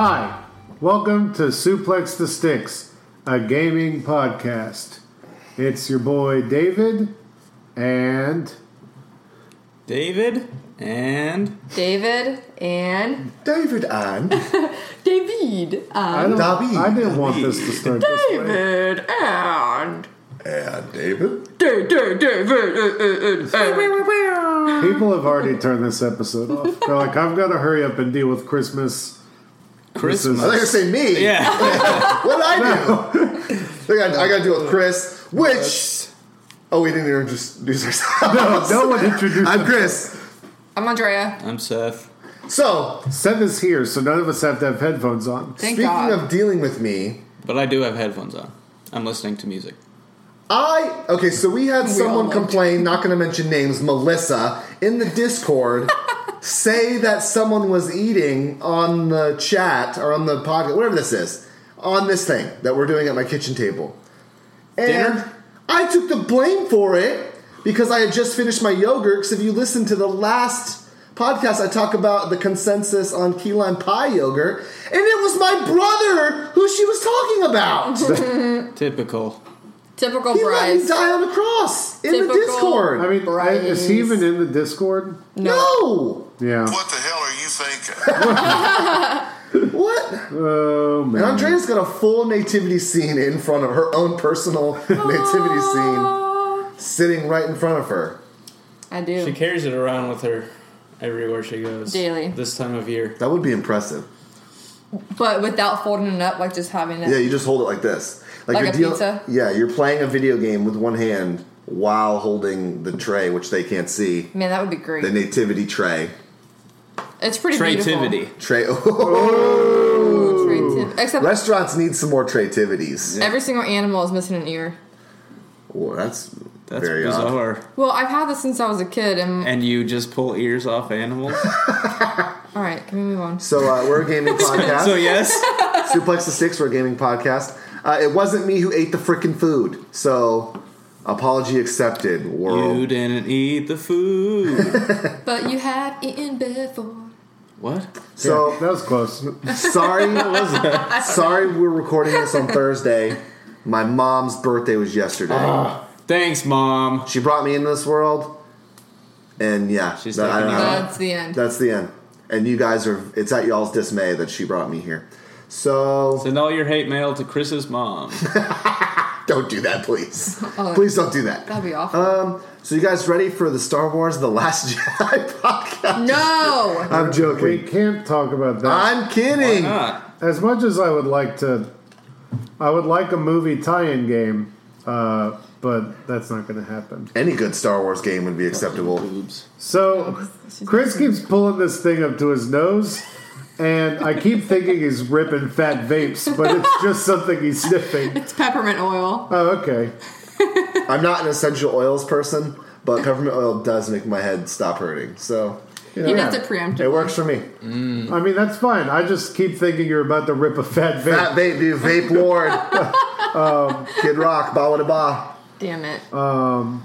Hi, welcome to Suplex the Sticks, a gaming podcast. It's your boy David and David and David and David and David I, and don't, David. I didn't want this to start this way. David and and David. David David and People have already turned this episode off. They're like, I've got to hurry up and deal with Christmas. Christmas. I thought you were saying me. Yeah. What did I do? I got I got to deal with Chris, which. Uh, oh, we didn't introduce ourselves. No one introduced I'm. Chris. I'm Andrea. I'm Seth. So, Seth is here so none of us have to have headphones on. Thank speaking God. of dealing with me, But I do have headphones on. I'm listening to music. I okay. So we had all someone looked. complain, not going to mention names, Melissa, in the Discord, say that someone was eating on the chat or on the podcast, whatever this is, on this thing that we're doing at my kitchen table, and Dinner? I took the blame for it because I had just finished my yogurt. Because if you listen to the last podcast, I talk about the consensus on key lime pie yogurt, and it was my brother who she was talking about. Typical. Typical He let me die on the cross in the Discord. I mean, Bryce. is he even in the Discord? no. Yeah. What the hell are you thinking? What? Oh, And man. Andrea's got a full nativity scene in front of her own personal nativity scene sitting right in front of her. I do. She carries it around with her everywhere she goes. Daily. This time of year. That would be impressive. but without folding it up, like just having it. Yeah, you just hold it like this. Like you're a deal- pizza? Yeah, you're playing a video game with one hand while holding the tray, which they can't see. Man, that would be great. The nativity tray. it's pretty beautiful. Creativity. Tray. Ooh, creativ- Except Restaurants need some more traytivities. every single animal is missing an ear. Well, that's, That's very odd. bizarre. Well, I've had this since I was a kid, and And you just pull ears off animals? all right, can we move on? So uh, we're a gaming podcast. so, yes. Suplex the Sticks, we're a gaming podcast. Uh, it wasn't me who ate the freaking food, so apology accepted, world. You didn't eat the food. But you have eaten before. what? So That was close. sorry, sorry, we're recording this on Thursday. My mom's birthday was yesterday. Thanks, Mom. She brought me into this world, and yeah, She's that- I taking don't know. That's the end. that's the end. And you guys are. It's at y'all's dismay that she brought me here. So Send all your hate mail to Chris's mom. don't do that, please. Oh. Please don't do that. That'd be awful. Um, so you guys ready for the Star Wars: The Last Jedi podcast? no. I'm joking. We can't talk about that. I'm kidding. Not. As much as I would like to, I would like a movie tie-in game, uh, but that's not going to happen. Any good Star Wars game would be acceptable. So, Chris keeps pulling this thing up to his nose, and I keep thinking he's ripping fat vapes, but it's just something he's sniffing. It's peppermint oil. Oh, okay. I'm not an essential oils person, but peppermint oil does make my head stop hurting. So He Yeah. does it preemptively. it works for me. I mean, that's fine. I just keep thinking you're about to rip a fat vape. Fat vape, dude. Vape Lord. Kid Rock. Ba da ba. Damn it. Um,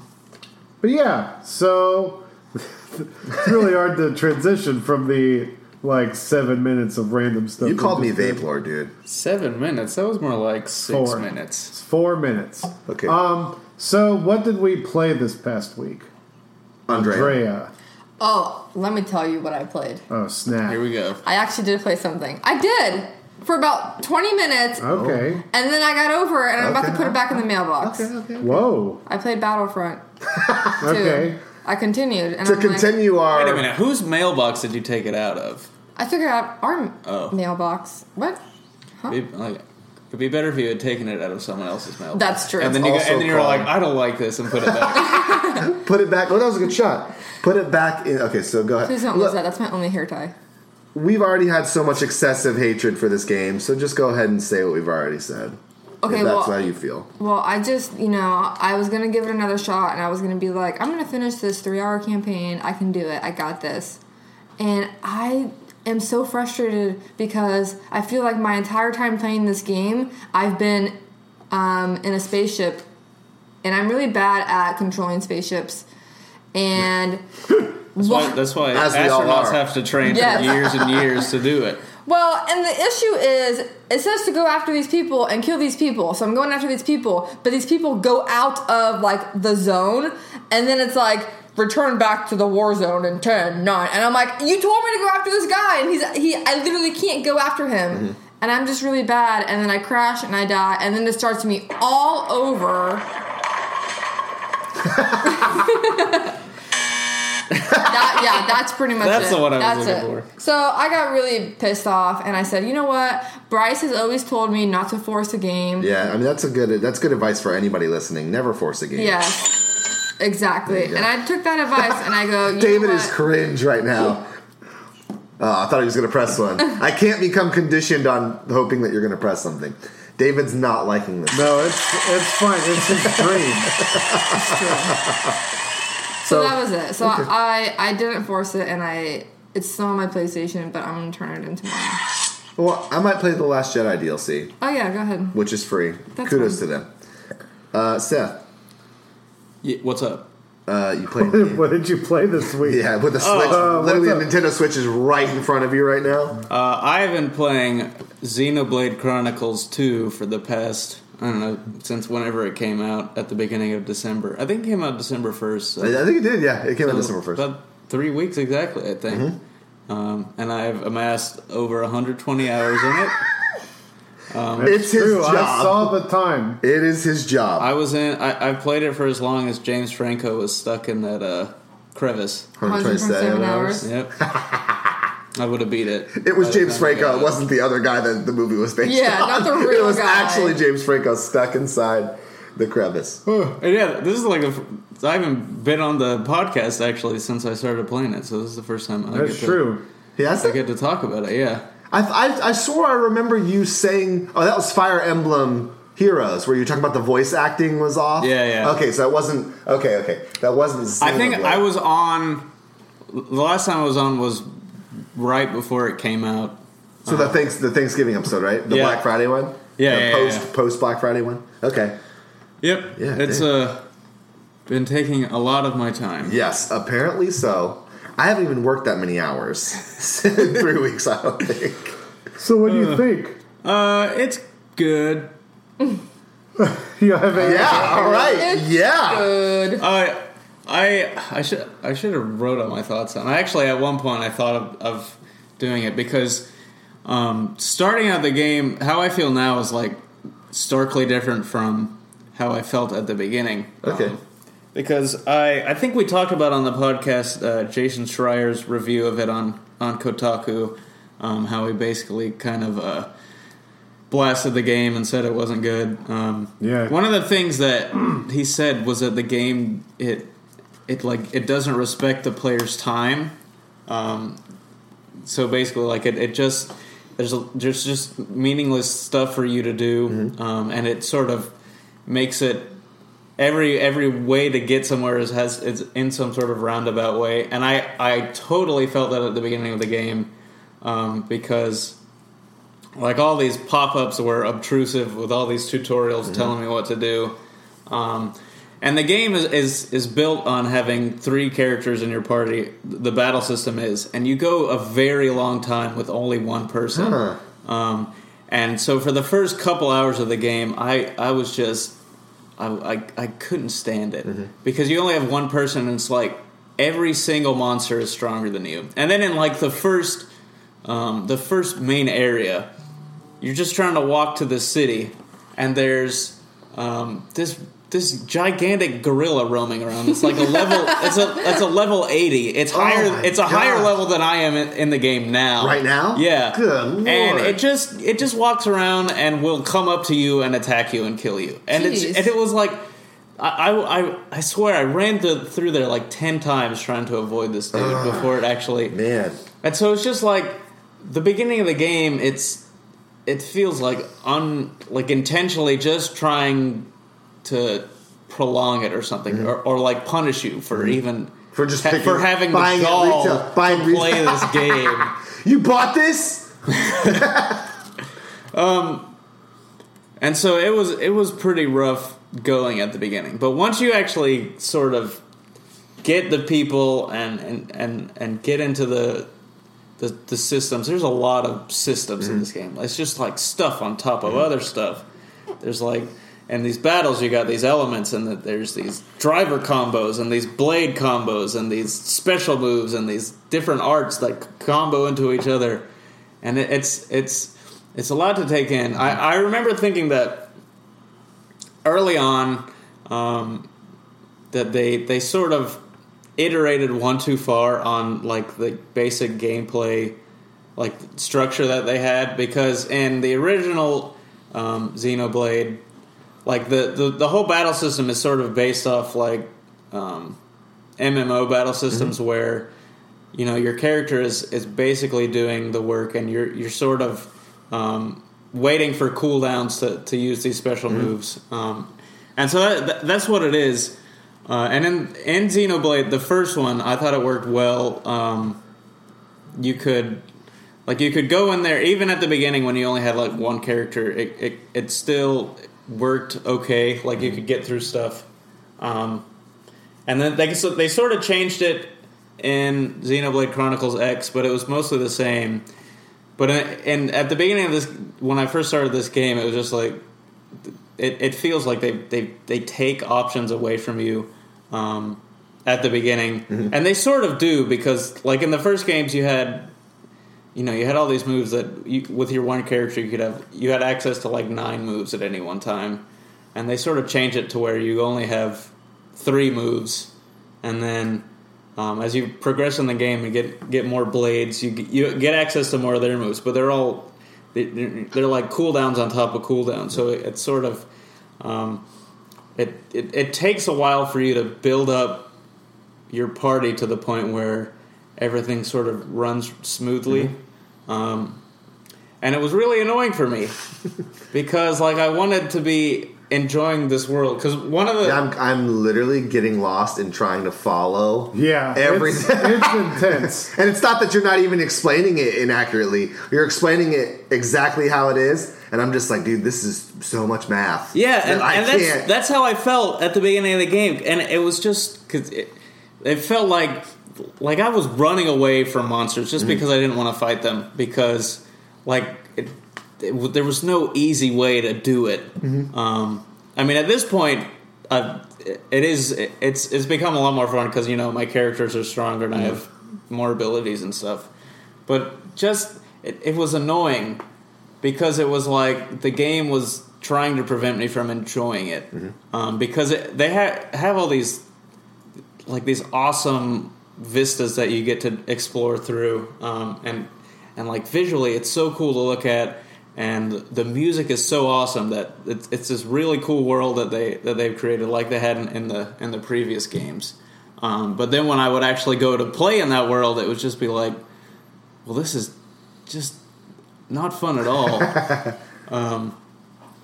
But yeah, so it's really hard to transition from the like seven minutes of random stuff. You called me just did. Vape Lord, dude. Seven minutes. That was more like six Four. minutes. It's four minutes. Okay. Um. So, what did we play this past week? Andrea. Drea. Oh, let me tell you what I played. Oh snap. Here we go. I actually did play something. I did for about 20 minutes, Okay. and then I got over it, and I'm about to put it back in the mailbox. Okay, okay. Whoa. I played Battlefront. Okay. I continued. And To I'm like- continue our. Wait a minute. Whose mailbox did you take it out of? I figured out our Oh. mailbox. What? Be, like, it'd be better if you had taken it out of someone else's mailbox. That's true. And then you go, and then you were like, I don't like this, and put it back. Put it back. Oh, that was a good shot. Put it back in. Okay, so go ahead. Please don't Look, lose that. That's my only hair tie. We've already had so much excessive hatred for this game, so just go ahead and say what we've already said. Okay, if that's well, how you feel. well, I just, you know, I was gonna give it another shot, and I was gonna be like, I'm gonna finish this three-hour campaign. I can do it. I got this. And I am so frustrated because I feel like my entire time playing this game, I've been um, in a spaceship, and I'm really bad at controlling spaceships. And That's why, that's why As we all astronauts have to train Yes. for years and years to do it. Well, and the issue is it says to go after these people and kill these people. So I'm going after these people, but these people go out of like the zone and then it's like return back to the war zone in 10 9 and i'm like you told me to go after this guy and he's he i literally can't go after him mm-hmm. and i'm just really bad and then i crash and i die and then it starts me all over that, yeah that's pretty much That's it the one I was that's looking it. for. so i got really pissed off and i said you know what bryce has always told me not to force a game Yeah, I mean that's a good that's good advice for anybody listening. Never force a game. Yes, exactly. There you go. And I took that advice and I go, you David know is cringe right now. Oh, I thought he was going to press one. I can't become conditioned on hoping that you're going to press something. David's not liking this. No, it's it's fine. It's his dream. So, So- that was it. So I I didn't force it, and I it's still on my PlayStation, but I'm gonna turn it into mine. Well, I might play the Last Jedi DLC, Oh yeah, go ahead. which is free. That's Kudos fine. to them. Uh, Seth, Yeah, what's up? uh, you played. what did you play this week? yeah, with the Switch. Uh, literally, the Nintendo Switch is right in front of you right now. Uh, I've been playing Xenoblade Chronicles 2 for the past, I don't know, since whenever it came out at the beginning of December. I think it came out December 1st. So I I think it did. Yeah, it came out December first. About three weeks exactly, I think. Mm-hmm. Um, and I've amassed over 120 hours in it. It's his True, I job. saw the time. It is his job. I was in, I, I played it for as long as James Franco was stuck in that uh, crevice. 127 hours. Yep. I would have beat it. It was James Franco. It wasn't the other guy that the movie was based Yeah, on. not the It real was guy. actually James Franco stuck inside the crevice. And yeah, this is like the. f- I haven't been on the podcast actually since I started playing it, so this is the first time I That's get to, true. Yes, I get to talk about it. Yeah, I, I, I swore I remember you saying, "Oh, that was Fire Emblem Heroes," where you talking about the voice acting was off. Yeah, yeah. Okay, so that wasn't okay. Okay, that wasn't. I think I was on. The last time I was on was right before it came out. So the thanks the Thanksgiving episode, right? The Yeah. Black Friday one. Yeah, The yeah, post yeah. post Black Friday one. Okay. Yep. Yeah, it's damn. uh been taking a lot of my time. Yes, apparently so. I haven't even worked that many hours in three weeks. I don't think. So what do you think? Uh, it's good. You have a Yeah. All right. It's Yeah. Good. I I I should I should have wrote out my thoughts on. I actually, at one point I thought of, of doing it because um, starting out the game, how I feel now is like starkly different from how I felt at the beginning. Okay. Um, because I I think we talked about on the podcast uh, Jason Schreier's review of it on on Kotaku, um, how he basically kind of. Uh, blasted the game and said it wasn't good. Um, Yeah. One of the things that he said was that the game it it like it doesn't respect the player's time. Um, so basically, like it, it just there's a, there's just meaningless stuff for you to do, um, and it sort of makes it every every way to get somewhere is has it's in some sort of roundabout way. And I I totally felt that at the beginning of the game um, because like all these pop-ups were obtrusive with all these tutorials telling me what to do um, and the game is, is is built on having three characters in your party the battle system is and you go a very long time with only one person Huh. um, and so for the first couple hours of the game i i was just i i, I couldn't stand it. Because you only have one person and it's like every single monster is stronger than you. And then in like the first um, the first main area you're just trying to walk to the city, and there's um, this this gigantic gorilla roaming around. It's like a level. it's a it's a level eighty. It's oh higher. Oh my it's a higher level than I am in, in the game now. Right now? Yeah. Good lord. And it just it just walks around and will come up to you and attack you and kill you. And it's and it was like. I, I, I- swear I ran th- through there like ten times trying to avoid this dude before it actually Man. and so it's just like the beginning of the game. It's it feels like un like intentionally just trying to prolong it or something, or, or like punish you for even Mm-hmm. For just ha- for having the buying at gall retail- to retail. play this game. You bought this? Um, and so it was it was pretty rough going at the beginning. But once you actually sort of get the people and and and, and get into the the the systems. There's a lot of systems in this game. It's just like stuff on top of other stuff. There's like and these battles you got these elements and there's these driver combos and these blade combos and these special moves and these different arts that combo into each other. And it, it's it's it's a lot to take in. I, I remember thinking that early on um, that they they sort of iterated one too far on like the basic gameplay like structure that they had because in the original um, Xenoblade like the, the the whole battle system is sort of based off like um, MMO battle systems where you know your character is is basically doing the work and you're you're sort of um, waiting for cooldowns to, to use these special moves. Um, and so that, that, that's what it is. Uh, and in in Xenoblade the first one I thought it worked well. Um, you could like you could go in there even at the beginning when you only had like one character it it, it still worked okay like you could get through stuff. Um, and then they so they sort of changed it in Xenoblade Chronicles X but it was mostly the same. But in, in at the beginning of this when I first started this game it was just like it, it feels like they, they they take options away from you um, at the beginning. And they sort of do because like in the first games you had you know, you had all these moves that you, with your one character you could have you had access to like nine moves at any one time, and they sort of change it to where you only have three moves, and then um, as you progress in the game and get get more blades, you you get access to more of their moves, but they're all they- they're they're like cooldowns on top of cooldowns, so it, it's sort of um, it, it it takes a while for you to build up your party to the point where everything sort of runs smoothly. Um, and it was really annoying for me because, like, I wanted to be enjoying this world because one of the I'm, I'm literally getting lost in trying to follow. Yeah, Every- it's, it's intense. And it's not that you're not even explaining it inaccurately. You're explaining it exactly how it is, and I'm just like, dude, this is so much math. Yeah, that and, I and that's can't. that's how I felt at the beginning of the game, and it was just because it, it felt like like I was running away from monsters just because I didn't want to fight them because like it, it, there was no easy way to do it. Um, I mean, at this point, uh, it is it's it's become a lot more fun because you know my characters are stronger and I have more abilities and stuff. But just it, it was annoying because it was like the game was trying to prevent me from enjoying it um, because it, they ha- have all these like these awesome vistas that you get to explore through um, and and like visually it's so cool to look at and the music is so awesome that it's, it's this really cool world that they that they've created like they had in, in the in the previous games. Um, but then when I would actually go to play in that world it would just be like well this is just not fun at all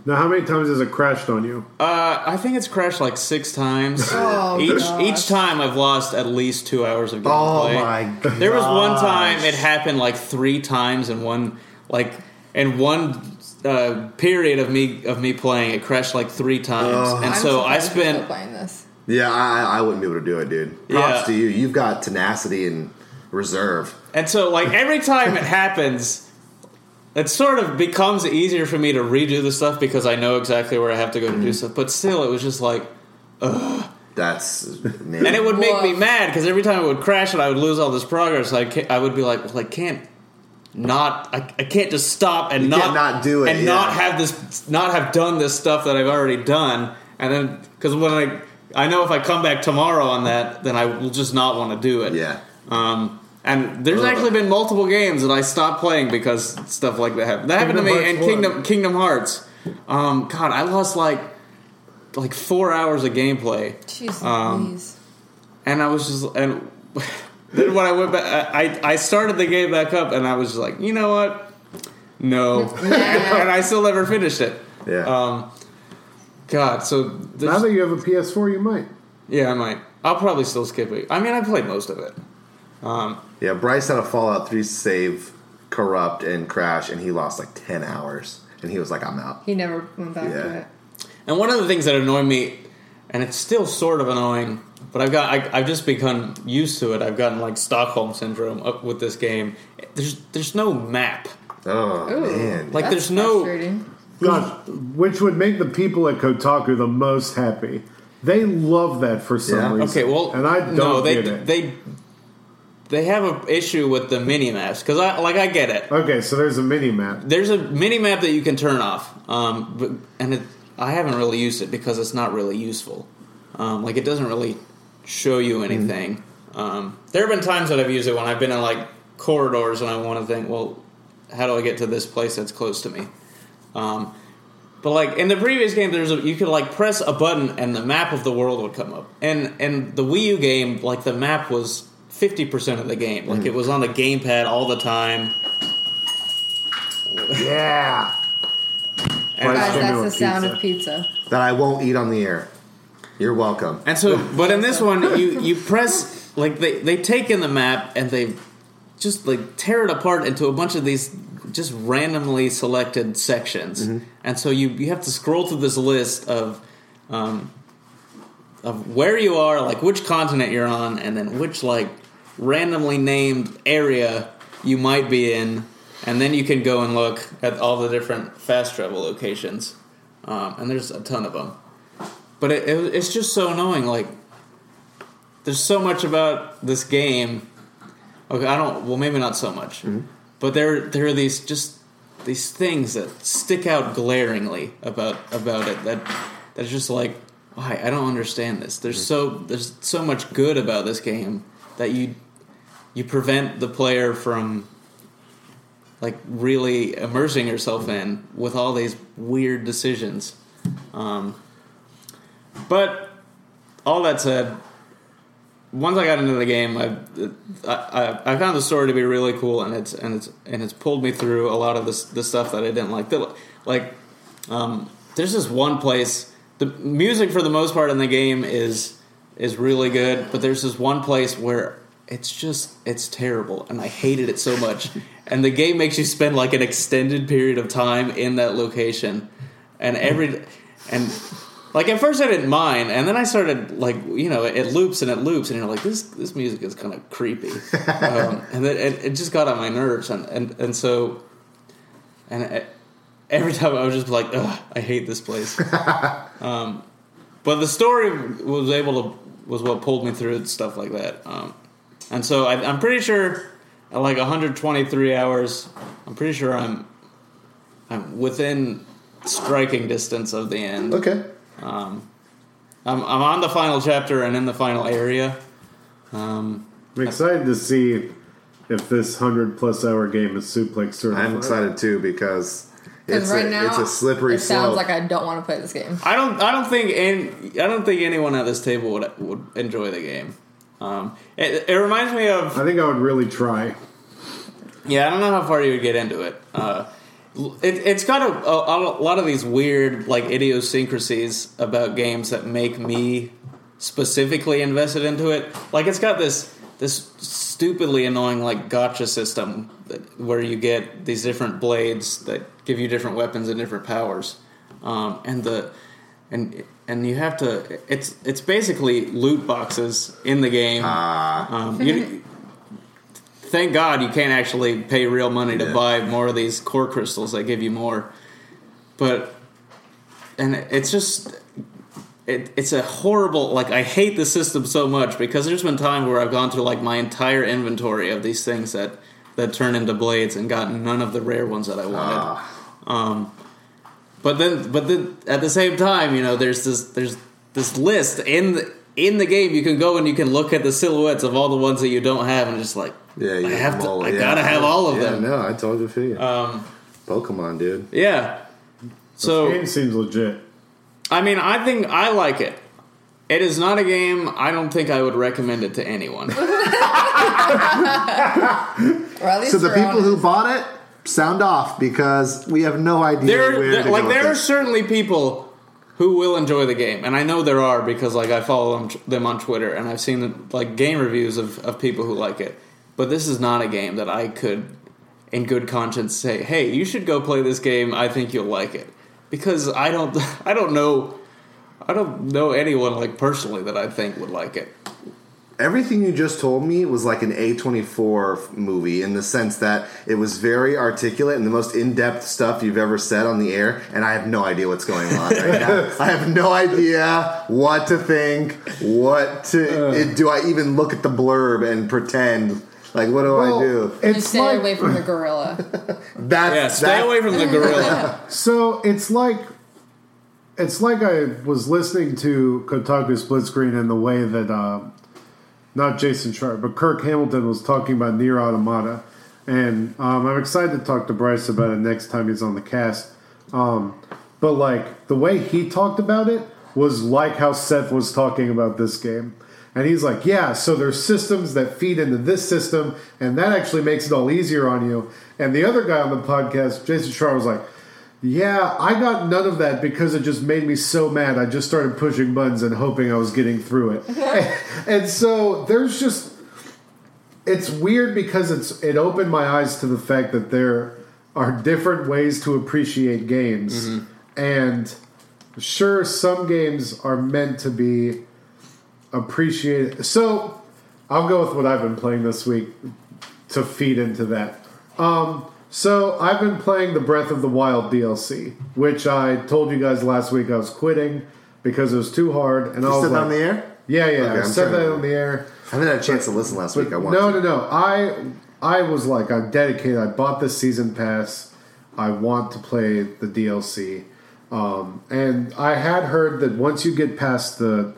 Now, how many times has it crashed on you? Uh, I think it's crashed like six times. Oh, each gosh. each time I've lost at least two hours of oh gameplay. my god. There was one time it happened like three times in one like in one uh, period of me of me playing. It crashed like three times, and I'm so I surprised still spent playing this. Yeah, I, I wouldn't be able to do it, dude. Props Yeah. to you. You've got tenacity and reserve. And so, like every time it happens, it sort of becomes easier for me to redo the stuff because I know exactly where I have to go to do stuff. But still, it was just like, ugh. That's man. and it would make me mad because every time it would crash and I would lose all this progress, I ca I would be like, well, I can't not, I, I can't just stop and You not can't not do it, and not have this, not have done this stuff that I've already done, and then because when I, I know if I come back tomorrow on that, then I will just not want to do it. yeah. Um, and there's Ugh. actually been multiple games that I stopped playing because stuff like that happened. That happened to me in Hearts Kingdom one. Kingdom Hearts. Um, God, I lost like like four hours of gameplay, Jeez Um, and I was just and then when I went back, I I started the game back up, and I was just like, you know what? No, and I still never finished it. Yeah. Um, God, so Now that you have a PS4, you might. yeah, I might. I'll probably still skip it. I mean, I played most of it. Um, yeah, Bryce had a Fallout 3 save corrupt and crash, and he lost like 10 hours. And he was like, I'm out. He never went back Yeah. to it. And one of the things that annoyed me and it's still sort of annoying. But I've got I, I've just become used to it. I've gotten like Stockholm syndrome up with this game. There's there's no map. Oh Ooh. man. Like That's there's no frustrating. Gosh, which would make the people at Kotaku the most happy. They love that for some Yeah. reason. okay. Well, and I don't no, they get it. they they have an issue with the mini maps because I like I get it. okay, so there's a mini map. There's a mini map that you can turn off, um, but and it, I haven't really used it because it's not really useful. Um, like it doesn't really show you anything. Um, there have been times that I've used it when I've been in like corridors and I want to think, well, how do I get to this place that's close to me? Um, but like in the previous game, there's a, you could like press a button and the map of the world would come up. And and the Wii U game, like the map was fifty percent of the game. Like it was on the gamepad all the time. Yeah. And, Guys, that's a the sound pizza. of pizza. That I won't eat on the air. You're welcome. And so, but in this one, you you press like they they take in the map and they just like tear it apart into a bunch of these just randomly selected sections, and so you you have to scroll through this list of. Um, of where you are, like which continent you're on, and then which like randomly named area you might be in, and then you can go and look at all the different fast travel locations. Um, and there's a ton of them. But it, it, it's just so annoying. Like, there's so much about this game. Okay, I don't. Well, maybe not so much. But there, there are these just these things that stick out glaringly about about it. That that's just like, why? I don't understand this. There's so there's so much good about this game that you you prevent the player from like really immersing yourself in with all these weird decisions. Um, but all that said, once I got into the game, I, I I found the story to be really cool, and it's and it's and it's pulled me through a lot of this the stuff that I didn't like. The- Like, um, there's this one place. The music for the most part in the game is is really good, but there's this one place where it's just it's terrible, and I hated it so much. and the game makes you spend like an extended period of time in that location, and every and like at first I didn't mind, and then I started like you know it loops and it loops, and you're like this this music is kind of creepy, um, and then it, it just got on my nerves, and and and so and it, every time I was just like, Ugh, I hate this place. um, but the story was able to was what pulled me through and stuff like that, um, and so I, I'm pretty sure at like 123 hours, I'm pretty sure I'm I'm within striking distance of the end. Okay. Um, I'm, I'm on the final chapter and in the final area. Um, I'm excited to see if this hundred plus hour game is suplex certified. I'm excited too because Because it's right a, now, it's a slippery It sounds slope. like I don't want to play this game. I don't I don't think any, I don't think anyone at this table would would enjoy the game. Um, it, it reminds me of I think I would really try. Yeah, I don't know how far you would get into it. Uh, it it's got a, a, a lot of these weird like idiosyncrasies about games that make me specifically invested into it. Like it's got this this stupidly annoying like gacha system that, where you get these different blades that give you different weapons and different powers, um, and the and and you have to. It's it's basically loot boxes in the game. Um, you, thank God you can't actually pay real money to Yeah. buy more of these core crystals that give you more. But and it's just it, it's a horrible like I hate the system so much because there's been times where I've gone through like my entire inventory of these things that that turn into blades and gotten none of the rare ones that I wanted. Um, but then, but then at the same time, you know, there's this there's this list in the, in the game. You can go and you can look at the silhouettes of all the ones that you don't have, and just like, yeah, you I have to, all- I yeah. gotta have all of yeah, them. No, I totally feel you. Um, Pokemon, dude. yeah. This So game seems legit. I mean, I think I like it. It is not a game. I don't think I would recommend it to anyone. Or at least So the you're people who bought it, sound off because we have no idea there, there- like there are this. certainly people who will enjoy the game, and I know there are because like I follow them, them on Twitter, and I've seen like game reviews of, of people who like it. But this is not a game that I could, in good conscience, say, "Hey, you should go play this game. I think you'll like it," because I don't, I don't know I don't know anyone like personally that I think would like it. Everything you just told me was like an A24 movie in the sense that it was very articulate and the most in depth stuff you've ever said on the air, and I have no idea what's going on right now. I have no idea what to think, what to. it- do I even look at the blurb and pretend? Like, what do I Well, do? You It's stay like away from the gorilla. That's, Yeah, stay that- away from the gorilla. So it's like it's like I was listening to Kotaku split screen in the way that uh, not Jason Schreier, but Kirk Hamilton was talking about Nier: Automata, and um, I'm excited to talk to Bryce about it next time he's on the cast. Um, but like the way he talked about it was like how Seth was talking about this game. And he's like, yeah, so there's systems that feed into this system, and that actually makes it all easier on you. And the other guy on the podcast, Jason Schar, was like, yeah, I got none of that because it just made me so mad. I just started pushing buttons and hoping I was getting through it. and, and so there's just it's weird because it's it opened my eyes to the fact that there are different ways to appreciate games. And sure some games are meant to be appreciated. So I'll go with what I've been playing this week to feed into that. Um, so I've been playing the Breath of the Wild DLC, which I told you guys last week I was quitting because it was too hard. And I was said that like, on the air? Yeah, yeah, Okay, I I'm said that to- on the air. I haven't had a chance to listen last week. I want no, to. no, no. I I was like, I'm dedicated. I bought the season pass. I want to play the DLC. Um, and I had heard that once you get past the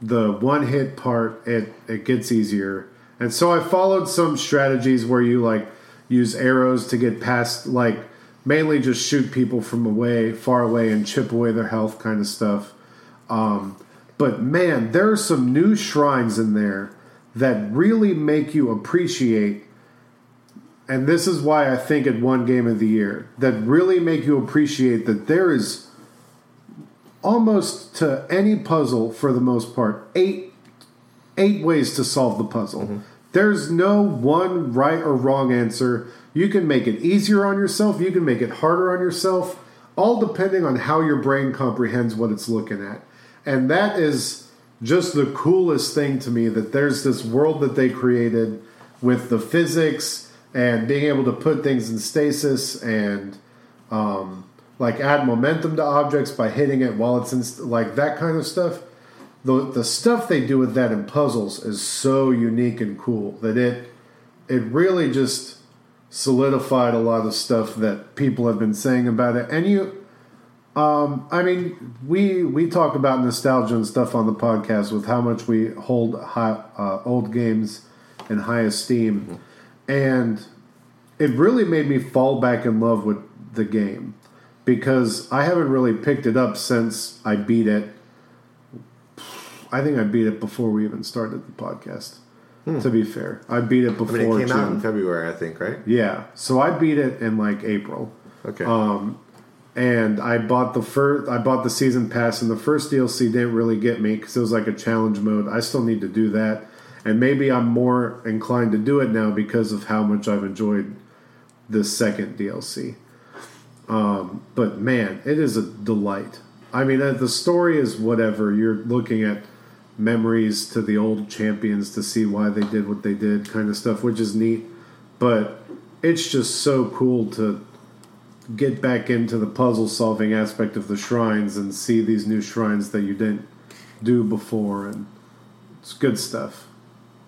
the one hit part, it it gets easier. And so I followed some strategies where you like use arrows to get past like mainly just shoot people from away, far away, and chip away their health, kind of stuff. Um, but man, there are some new shrines in there that really make you appreciate. And this is why I think it won Game of the Year. That really make you appreciate that there is almost to any puzzle for the most part eight eight ways to solve the puzzle. There's no one right or wrong answer. You can make it easier on yourself, you can make it harder on yourself, all depending on how your brain comprehends what it's looking at. And that is just the coolest thing to me that there's this world that they created with the physics and being able to put things in stasis and um, like add momentum to objects by hitting it while it's in st- like that kind of stuff the the stuff they do with that in puzzles is so unique and cool that it it really just solidified a lot of stuff that people have been saying about it. And you um i mean we we talk about nostalgia and stuff on the podcast with how much we hold high, uh, old games in high esteem. And it really made me fall back in love with the game because i haven't really picked it up since i beat it I think I beat it before we even started the podcast. To be fair, I beat it Hmm. I before mean, it came June. out in February, I think, right? yeah, so I beat it in like April, Okay. Um, and I bought the first. I bought the season pass, and the first DLC didn't really get me because it was like a challenge mode. I still need to do that, and maybe I'm more inclined to do it now because of how much I've enjoyed this second DLC. Um, but man, it is a delight. I mean, uh, the story is whatever. You're looking at memories to the old champions to see why they did what they did, kind of stuff, which is neat. But it's just so cool to get back into the puzzle solving aspect of the shrines and see these new shrines that you didn't do before, and it's good stuff.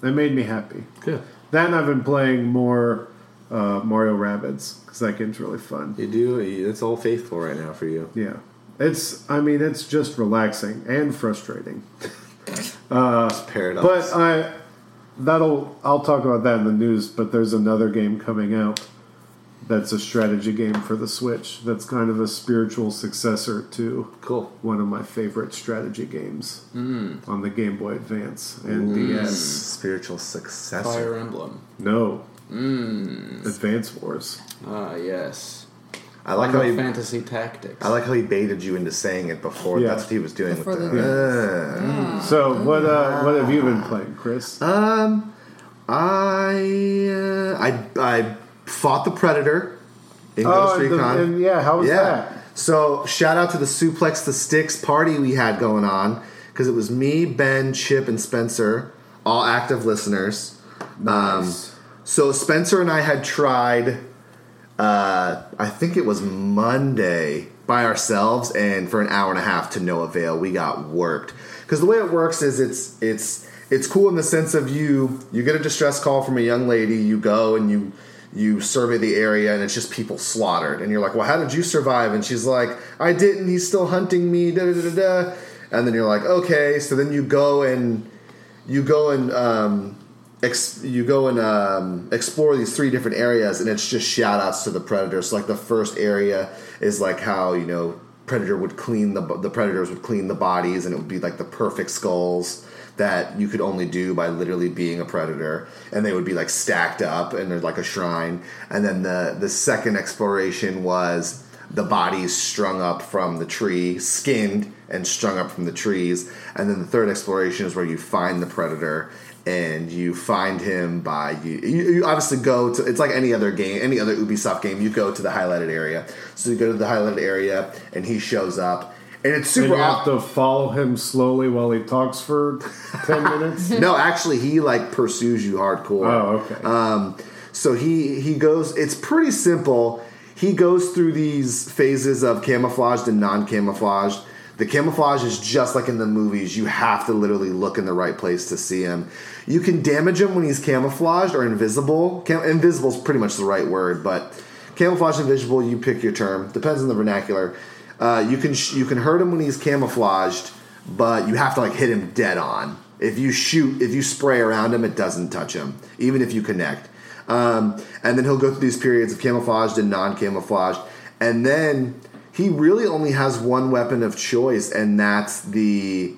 That made me happy. Good. Then I've been playing more uh, Mario Rabbids because that game's really fun. you do. It's all faithful right now for you. Yeah, it's. I mean, it's just relaxing and frustrating. Uh, Paradox. But I that'll I'll talk about that in the news. But there's another game coming out that's a strategy game for the Switch. That's kind of a spiritual successor to cool. one of my favorite strategy games mm. on the Game Boy Advance and mm. DS. Spiritual successor. Fire Emblem. No, mm. Advance Wars. Ah, yes. I like how he. Fantasy Tactics. I like how he baited you into saying it before. Yeah. That's what he was doing Before with the the. So what uh, what have you been playing, Chris? Um, I uh, I I fought the predator in Ghost and the- Recon. and yeah, how was yeah. that? So shout out to the Suplex the Sticks party we had going on because it was me, Ben, Chip, and Spencer, all active listeners. Nice. Um, so Spencer and I had tried, uh, I think it was Monday by ourselves, and for an hour and a half to no avail. We got worked. Because the way it works is it's it's it's cool in the sense of you you get a distress call from a young lady, you go and you you survey the area and it's just people slaughtered. And you're like well how did you survive? And she's like i didn't. He's still hunting me. Da da da. And then you're like okay. So then you go and you go and um, ex- you go and um, explore these three different areas and it's just shout outs to the predators. So like the first area is like how you know predator would clean the the predators would clean the bodies and it would be like the perfect skulls that you could only do by literally being a predator. And they would be like stacked up and there's like a shrine. And then the the second exploration was the bodies strung up from the tree skinned and strung up from the trees. And then the third exploration is where you find the predator and you find him by you, you, you obviously go to it's like any other game any other ubisoft game you go to the highlighted area so you go to the highlighted area and he shows up and it's And super you have to follow him slowly while he talks for ten minutes. no actually he like pursues you hardcore Oh, okay. Um, so he he goes. It's pretty simple. He goes through these phases of camouflaged and non-camouflaged. The camouflage is just like in the movies. You have to literally look in the right place to see him. You can damage him when he's camouflaged or invisible. Cam- invisible is pretty much the right word, but camouflage, invisible, you pick your term. Depends on the vernacular. Uh, you can sh- you can hurt him when he's camouflaged, but you have to like hit him dead on. If you shoot, if you spray around him, it doesn't touch him, even if you connect. Um, and then he'll go through these periods of camouflaged and non-camouflaged, and then he really only has one weapon of choice, and that's the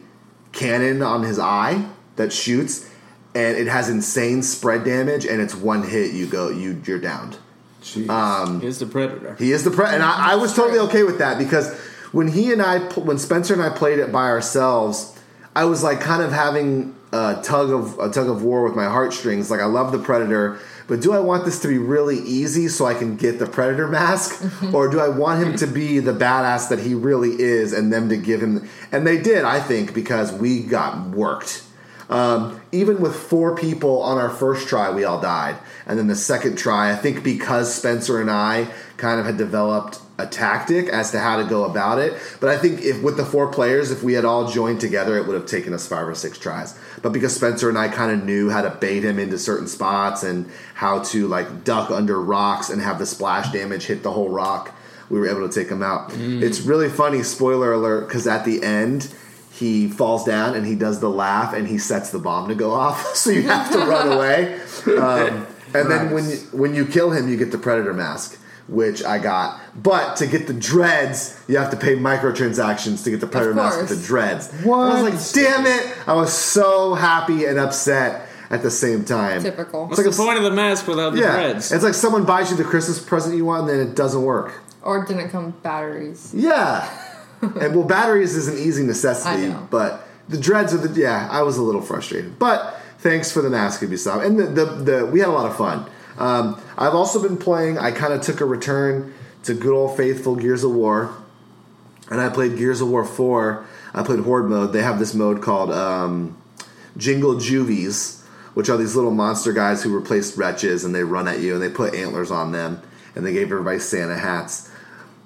cannon on his eye that shoots, and it has insane spread damage, and it's one hit you go you you're downed. Jeez. Um, is the predator. He is the pre, and I, I was totally okay with that because when he and I, when Spencer and I played it by ourselves, I was like kind of having a tug of a tug of war with my heartstrings. Like I love the Predator, but do I want this to be really easy so I can get the Predator mask, or do I want him to be the badass that he really is, and them to give him? And they did, I think, because we got worked. Um, even with four people on our first try, we all died. And then the second try, I think because Spencer and I kind of had developed a tactic as to how to go about it. But I think if with the four players, if we had all joined together, it would have taken us five or six tries. But because Spencer and I kind of knew how to bait him into certain spots and how to like duck under rocks and have the splash damage hit the whole rock, we were able to take him out. It's really funny, spoiler alert, because at the end, he falls down and he does the laugh and he sets the bomb to go off. so you have to run away. Um, and then when you, when you kill him, you get the predator mask, which I got. But to get the dreads, you have to pay microtransactions to get the predator mask with the dreads. What? I was like, damn it! I was so happy and upset at the same time. Typical. What's like the a- point of the mask without the Yeah, threads? it's like someone buys you the Christmas present you want, and then it doesn't work. Or didn't come with batteries. Yeah. and well, batteries is an easy necessity, I know. but the dreads are the yeah. I was a little frustrated, but thanks for the mask, Ubisoft, and the the, the we had a lot of fun. Um, I've also been playing. I kind of took a return to good old faithful Gears of War, and I played Gears of War four. I played Horde mode. They have this mode called um, Jingle Juvies, which are these little monster guys who replaced wretches, and they run at you, and they put antlers on them, and they gave everybody Santa hats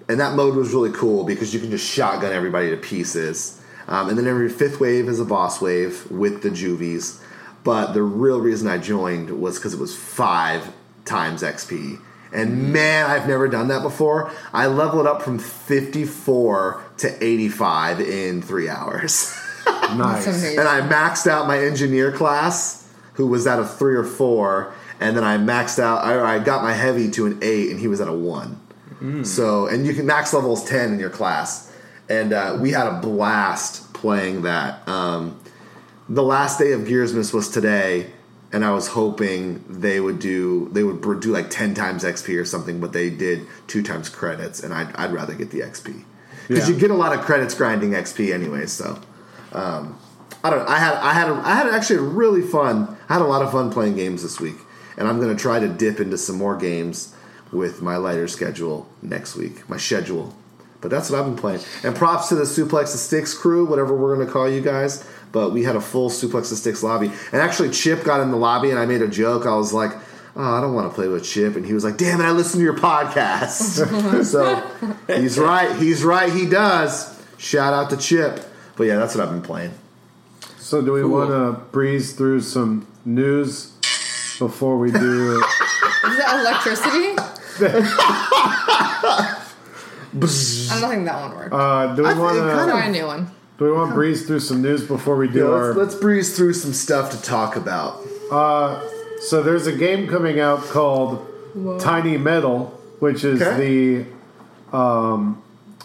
and that mode was really cool because you can just shotgun everybody to pieces. Um, and then every fifth wave is a boss wave with the juvies. But the real reason I joined was because it was five times XP. And man, I've never done that before. I leveled up from 54 to 85 in three hours. nice. And I maxed out my engineer class, who was at a three or four. And then I maxed out, I, I got my heavy to an eight, and he was at a one. So, and you can max levels 10 in your class. And uh, we had a blast playing that. Um, the last day of Gearsmas was today, and I was hoping they would do they would do like 10 times XP or something, but they did two times credits, and I'd, I'd rather get the XP because Yeah. you get a lot of credits grinding XP anyway. So um, I don't. I had I had a, I had actually really fun. I had a lot of fun playing games this week, and I'm going to try to dip into some more games with my lighter schedule next week. My schedule, But that's what I've been playing. And props to the Suplex the Sticks crew, whatever we're going to call you guys. But we had a full Suplex the Sticks lobby. And actually, Chip got in the lobby and I made a joke. I was like, oh, I don't want to play with Chip. And he was like, damn it, I listen to your podcast. so he's right. He's right. He does. Shout out to Chip. But yeah, that's what I've been playing. So, do we Cool. want to breeze through some news before we do? Is that electricity? I don't think that one worked. Uh, do we I think want to? Try a new one. Do we want to breeze through some news before we do Yeah, our? let's, let's breeze through some stuff to talk about. So there's a game coming out called Tiny Metal, which is Okay. the um,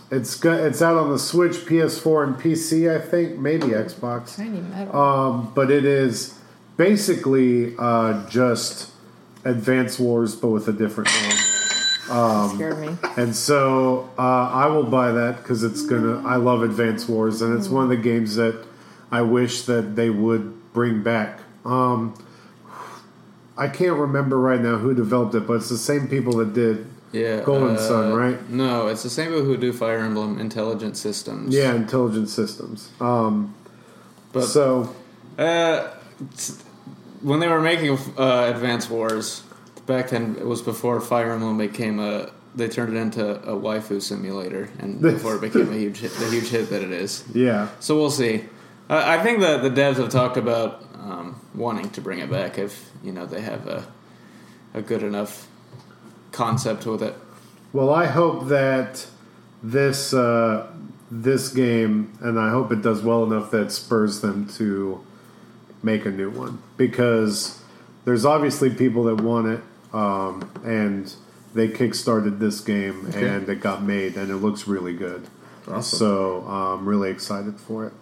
it's got it's out on the Switch, PS4, and PC. I think maybe Xbox, Tiny metal. um, but it is basically uh, just Advance Wars, but with a different name. Scared me. And so uh, I will buy that because it's gonna. I love Advance Wars, and it's one of the games that I wish that they would bring back. Um, I can't remember right now who developed it, but it's the same people that did. Yeah, Golden uh, Sun, right? No, it's the same people who do Fire Emblem Intelligent Systems. Yeah, Intelligent Systems. Um, but so Uh, when they were making uh, Advance Wars back then, it was before Fire Emblem became a. They turned it into a waifu simulator, and before it became a huge hit, the huge hit that it is. yeah, So we'll see. I I think that the devs have talked about um, wanting to bring it back if you know they have a a good enough concept with it. Well, I hope that this uh, this game, and I hope it does well enough that spurs them to make a new one because there's obviously people that want it, um, and they kickstarted this game Okay. and it got made, and it looks really good. Awesome. So I'm really excited for it.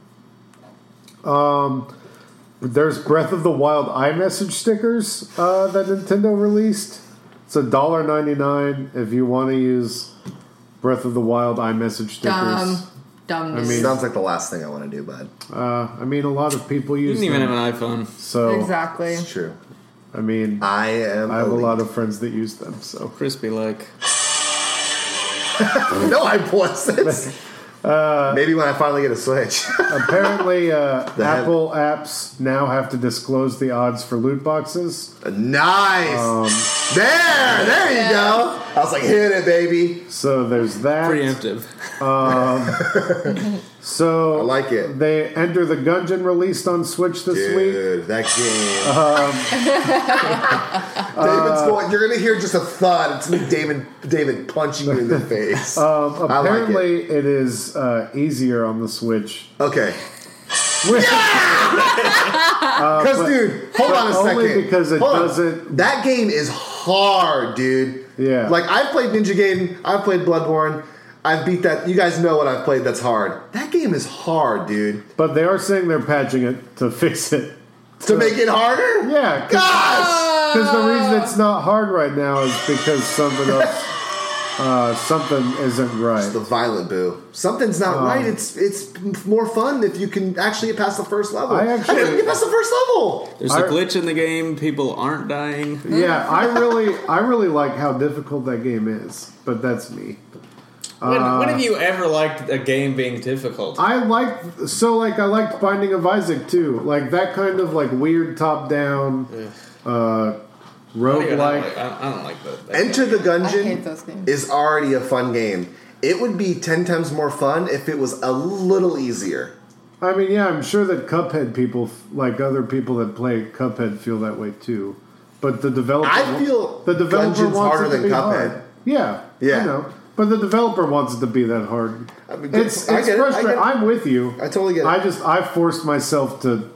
Um, there's Breath of the Wild iMessage stickers uh, that Nintendo released. It's a dollar ninety nine if you want to use Breath of the Wild iMessage stickers. Dumb. Dumb. I news. mean- Sounds like the last thing I want to do, bud. Uh, I mean, a lot of people use. You use didn't even them. have an iPhone. so exactly. It's true. I mean, I am. I have a lot of friends that use them. So Crispy like. No, I wasn't. Maybe when I finally get a Switch. apparently, uh, The head- Apple apps now have to disclose the odds for loot boxes. nice. Um, there, there you go. I was like, hit it, baby. So there's that. Preemptive. So I like it. They Enter the Gungeon released on Switch this week. That game. Um, David's going. You're gonna hear just a thud. It's me, David. David punching you in the face. Um, I like it. apparently, it is uh, easier on the Switch. Okay. With- Because, dude, hold on a second. only because it Hold doesn't- That game is hard, dude. Yeah. Like I've played Ninja Gaiden. I've played Bloodborne. I've beat that. You guys know what I've played. That's hard. That game is hard, dude. But they are saying they're patching it to fix it. To make it harder. Yeah, Gosh. because the reason it's not hard right now is because something else, uh, something isn't right. The violent boo. Something's not Um, right. It's it's more fun if you can actually get past the first level. I actually- couldn't get past the first level. There's I- a glitch in the game. People aren't dying. Yeah, I really, I really like how difficult that game is, but that's me. When, when have you ever liked a game being difficult? I like so like I liked Binding of Isaac too, like that kind of like weird top down, uh, I don't like- I, I don't like that. that Enter game. the I Gungeon is already a fun game. It would be ten times more fun if it was a little easier. I mean, yeah, I'm sure that Cuphead people, like other people that play Cuphead, feel that way too. But the developer, I feel the developer Gungeon's wants harder it to than be Cuphead. hard. Yeah, Yeah. I know. But the developer wants it to be that hard. I mean, it's I it's it, frustrating. I'm with you. I totally get it. I just I forced myself to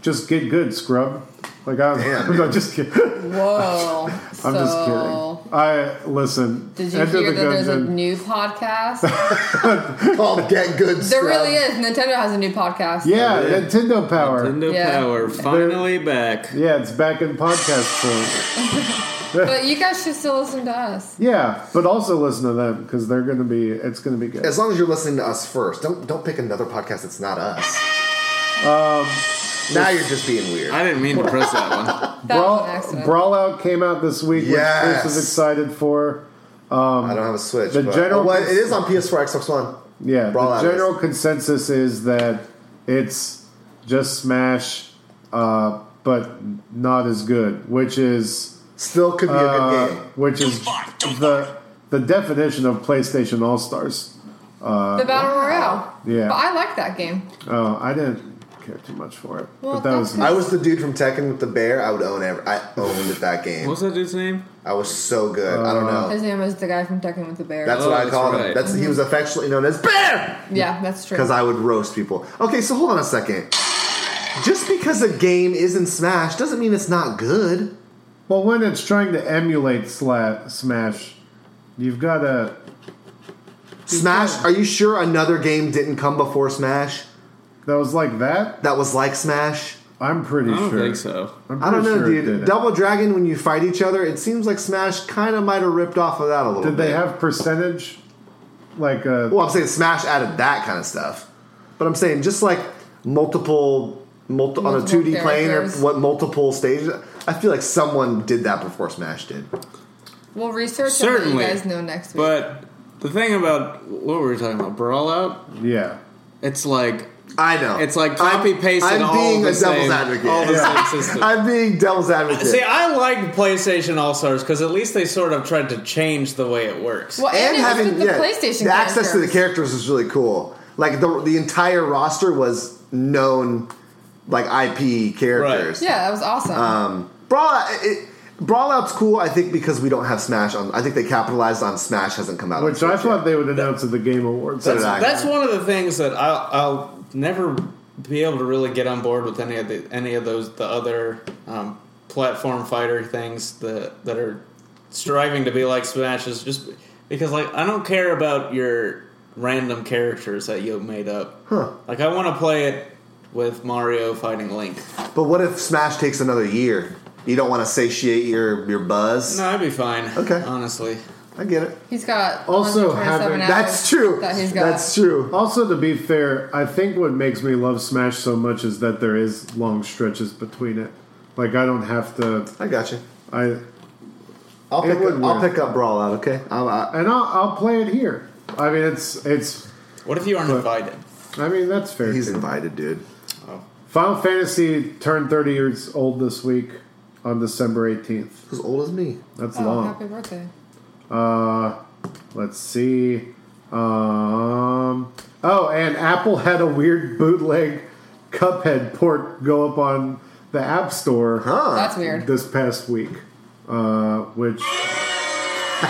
just get good, scrub. Like I was, Damn, no, just kidding. Whoa. I'm just kidding. I listen. Did you Enter hear the that there's a Gungeon. new podcast? called Get Good. Stuff. There really is. Nintendo has a new podcast. Yeah, Yeah. Nintendo Power. Nintendo Yeah. Power finally back. Yeah, it's back in podcast form. But you guys should still listen to us. Yeah, but also listen to them because they're going to be. It's going to be good. As long as you're listening to us first, don't don't pick another podcast that's not us. Um, Um, now you're just being weird. I didn't mean to press that one. That was Brawl, an accident. Brawlout came out this week, Yes. which Chris is excited for. I don't have a Switch. the but, general oh, well, cons- it is on PS4, Xbox One. Yeah, Brawl the Out general consensus is that it's just Smash, uh, but not as good, which is Still could be a uh, good game. which is the the definition of PlayStation All Stars. the battle royale. yeah. but I like that game. Oh, I didn't care too much for it, Well, but that was I was the dude from Tekken with the bear. I would own every. I owned that game. What's that dude's name? I was so good. I don't uh, know. His name was the guy from Tekken with the bear. That's Oh, what I that's called him. right. That's he mm-hmm. was affectionately known as Bear yeah, that's true. because I would roast people. Okay, so hold on a second. Just because a game isn't Smash doesn't mean it's not good. well when it's trying to emulate Sla- Smash, you've got to Smash. Are you sure another game didn't come before Smash that was like that. that was like Smash? I'm pretty I don't sure. think so. I'm I don't know, sure it dude. didn't. Double Dragon, when you fight each other, it seems like Smash kind of might have ripped off of that a little Did bit. they have percentage? Like uh, Well, I'm saying Smash added that kind of stuff, but I'm saying just like multiple, multi, on a Multiple 2D plane or characters. what multiple stages. I feel like someone did that before Smash did. we'll research Certainly. and let you guys know next week. But the thing about what were we talking about? Brawl out? yeah. It's like I know. it's like copy pasted I'm all being the a devil's same, advocate. all the Yeah. same system. I'm being devil's advocate. See, I like PlayStation All Stars because at least they sort of tried to change the way it works. well, and, and having the yeah, PlayStation the access to the characters. characters is really cool. Like the the entire roster was known like IP characters. Yeah, that was awesome. Um, Brawl it, Brawlout's cool. I think because we don't have Smash on. I think they capitalized on Smash hasn't come out. Which on I thought yet. they would announce at the Game Awards. That's, I. that's one of the things that I'll, I'll never be able to really get on board with any of the any of those the other um, platform fighter things that that are striving to be like Smash is just because like I don't care about your random characters that you made up. Huh. Like I want to play it with Mario fighting Link. But what if Smash takes another year? You don't want to satiate your your buzz. No, I'd be fine. Okay. honestly. I get it. he's got Also having- hours That's true. That he's got. That's true. Also, to be fair, I think what makes me love Smash so much is that there is long stretches between it. Like I don't have to. I got you. I I'll pick up, I'll pick up Brawlout. Okay. I'll, I, and I'll, I'll play it here. I mean, it's it's. What if you aren't But- invited? I mean, that's fair. he's too. invited, dude. Oh. Final Fantasy turned 30 years old this week on December 18th. As old as me. That's oh, long. happy birthday. Uh, let's see. Um, oh, and Apple had a weird bootleg Cuphead port go up on the App Store Huh. That's weird. this past week, uh, which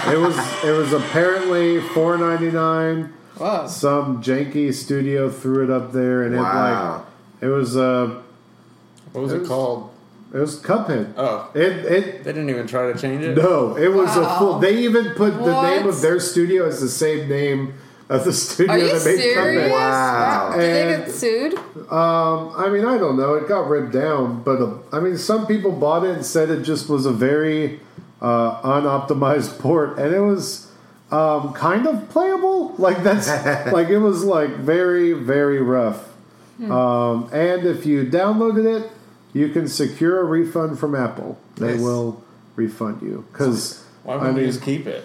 it was it was apparently four ninety nine. Whoa. Some janky studio threw it up there, and Wow. it like it was uh What was It it was- called? It was Cuphead. Oh, It it they didn't even try to change it. no, it was a full. They even put the name of their studio as the same name of the studio Are you that made serious? Cuphead. Wow. Did they get sued? Um, I mean, I don't know. It got ripped down, but uh, I mean, some people bought it and said it just was a very uh, unoptimized port, and it was um, kind of playable. Like that's like it was like very very rough. Um, and if you downloaded it, you can secure a refund from Apple. They Nice. will refund you because Why I wouldn't mean, you just keep it?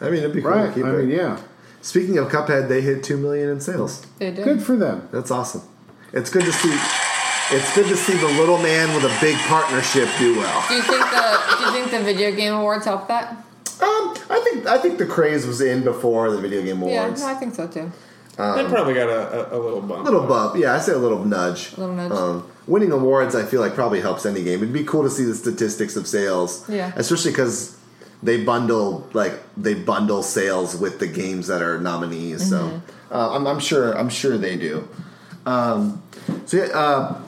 I mean, it'd be cool right. to keep I it. mean, yeah, Speaking of Cuphead, they hit two million in sales. They did. good for them. That's awesome. It's good to see. It's good to see the little man with a big partnership do well. Do you think the Do you think the video game awards helped that? Um, I think I think the craze was in before the video game Yeah, awards. no, I think so too. they probably got a, a, a little bump. little bump, yeah. I say a little nudge. A little nudge. Um, winning awards, I feel like probably helps any game. It'd be cool to see the statistics of sales. Yeah. especially because they bundle like they bundle sales with the games that are nominees. So Mm-hmm. uh, I'm, I'm sure I'm sure they do. Um, so yeah, uh,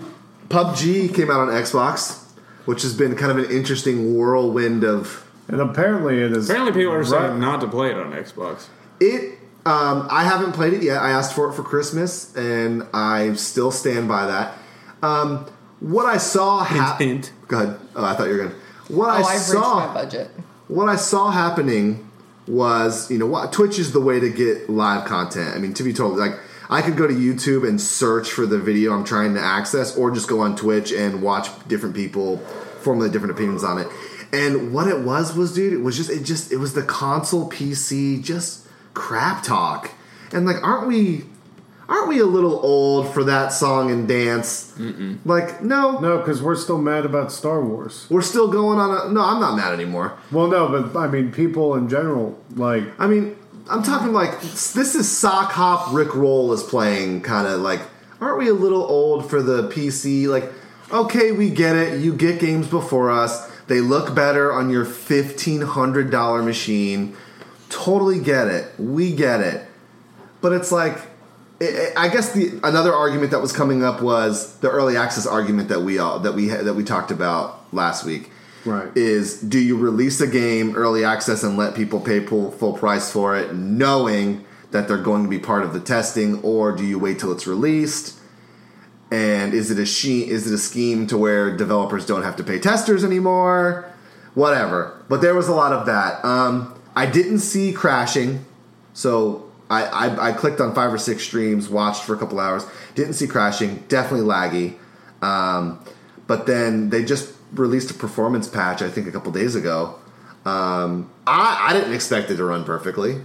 PUBG came out on Xbox, which has been kind of an interesting whirlwind of And apparently, it is. Apparently, people are saying Right. not to play it on Xbox. It. Um, I haven't played it yet. I asked for it for Christmas, and I still stand by that. Um, what I saw happened. Hint, Go ahead. Oh, I thought you were going. to What Oh, I I've saw. my budget. What I saw happening was, you know, what Twitch is the way to get live content. I mean, to be told, like I could go to YouTube and search for the video I'm trying to access, or just go on Twitch and watch different people formulate different opinions on it. And what it was was, dude, it was just it just it was the console PC just crap talk. And like, aren't we aren't we a little old for that song and dance? Mm-mm. Like, no, No, because we're still mad about Star Wars. we're still going on a. No, I'm not mad anymore. Well, no, but I mean, people in general, like, I mean, I'm talking like this is sock hop Rick Roll is playing kind of like aren't we a little old for the PC? Like, okay, we get it. You get games before us. They look better on your fifteen hundred dollar machine. Totally get it. We get it. But it's like I I guess the another argument that was coming up was the early access argument that we all that we that we talked about last week. Right. is do you release a game early access and let people pay full, full price for it knowing that they're going to be part of the testing or do you wait till it's released? And is it a she- is it a scheme to where developers don't have to pay testers anymore? Whatever. But there was a lot of that. Um, i didn't see crashing. So I, I, I clicked on five or six streams watched for a couple hours didn't see crashing definitely laggy um, but then they just released a performance patch, I think, a couple days ago. Um, I, I didn't expect it to run perfectly,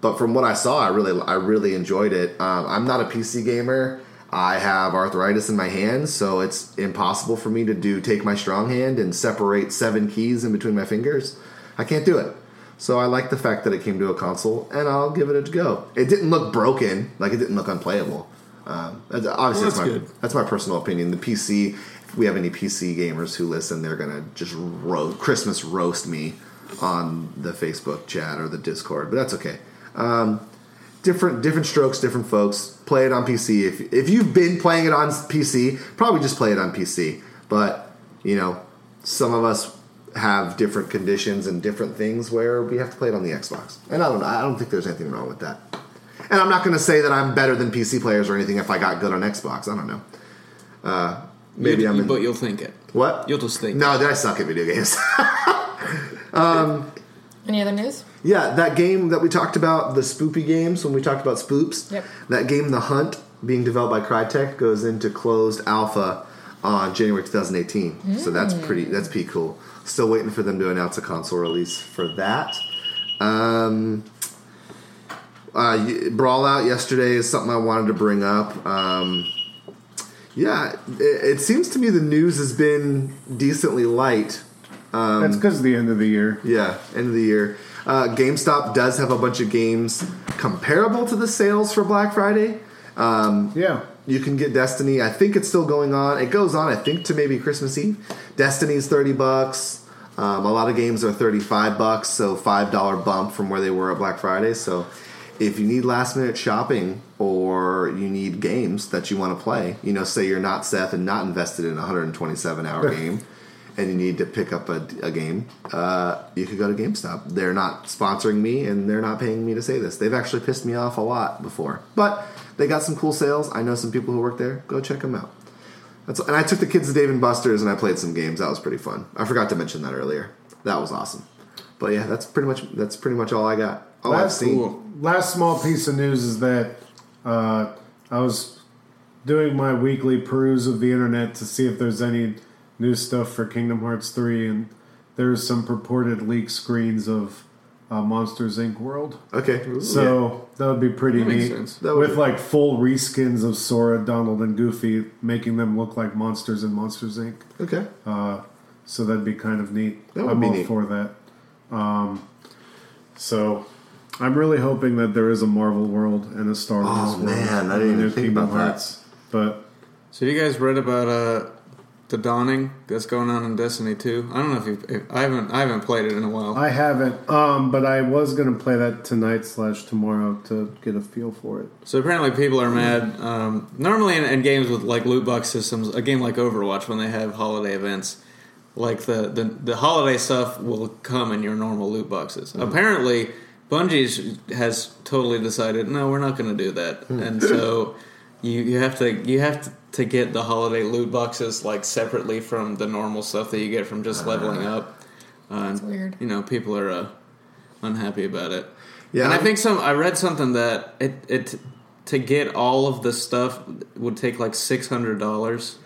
but from what I saw, I really I really enjoyed it. Um, I'm not a PC gamer. I have arthritis in my hands, so it's impossible for me to do take my strong hand and separate seven keys in between my fingers. I can't do it. So I like the fact that it came to a console, and I'll give it a go. It didn't look broken, like it didn't look unplayable. Um, obviously, Well, that's, that's my, good. that's my personal opinion. The PC, if we have any PC gamers who listen, they're gonna just ro- Christmas roast me on the Facebook chat or the Discord, but that's okay. Um, different different strokes, different folks. Play it on PC. If if you've been playing it on PC, probably just play it on PC. But you know, some of us have different conditions and different things where we have to play it on the Xbox. And I don't know. I don't think there's anything wrong with that. And I'm not going to say that I'm better than PC players or anything if I got good on Xbox. I don't know. Uh, maybe You- I'm. In, but you'll think it. what? You'll just think. No, I suck at video games. Any other news? yeah, that game that we talked about, the spoopy games, when we talked about spoops, Yep. that game, The Hunt, being developed by Crytek, goes into closed alpha on January 2018. So that's pretty. That's pretty cool. Still waiting for them to announce a console release for that. Um, uh, Brawlout yesterday is something I wanted to bring up. Um, yeah, it, it seems to me the news has been decently light. Um, That's because of the end of the year. Yeah, end of the year. Uh, GameStop does have a bunch of games comparable to the sales for Black Friday. Um, Yeah. You can get Destiny. I think it's still going on. It goes on, I think, to maybe Christmas Eve. Destiny's thirty bucks. Um, a lot of games are thirty-five bucks, so five dollar bump from where they were at Black Friday. So, if you need last minute shopping or you need games that you want to play, you know, say you're not Seth and not invested in a 127 hour game, and you need to pick up a, a game, uh, you could go to GameStop. They're not sponsoring me, and they're not paying me to say this. They've actually pissed me off a lot before, but they got some cool sales. I know some people who work there. Go check them out. That's, and I took the kids to Dave and Buster's and I played some games. That was pretty fun. I forgot to mention that earlier. That was awesome. But yeah, that's pretty much that's pretty much all I got. All I've seen. cool. Last small piece of news is that uh, I was doing my weekly peruse of the internet to see if there's any new stuff for Kingdom Hearts 3, and there's some purported leak screens of uh, Monsters Inc. World. Okay. So that would be pretty That makes neat. sense. That would With be- like full reskins of Sora, Donald, and Goofy, making them look like monsters in Monsters Inc. Yeah. Okay. So that'd be kind of neat. That would I'm be all neat. for that. Um, so I'm really hoping that there is a Marvel world and a Star Wars Oh, world. man, I and didn't a even think Kingdom about that. But So you guys read about uh the dawning that's going on in Destiny 2? I don't know if you if, I haven't I haven't played it in a while. I haven't. Um, but I was gonna play that tonight slash tomorrow to get a feel for it. So apparently people are mad. Um, normally in, in games with like loot box systems, a game like Overwatch, when they have holiday events, like the, the, the holiday stuff will come in your normal loot boxes. Apparently, Bungie has totally decided, no, we're not going to do that, and so you you have to you have to, to get the holiday loot boxes like separately from the normal stuff that you get from just leveling up. Uh, That's weird. You know, people are uh, unhappy about it. Yeah. and I think some. I read something that it it to get all of the stuff would take like six hundred dollars.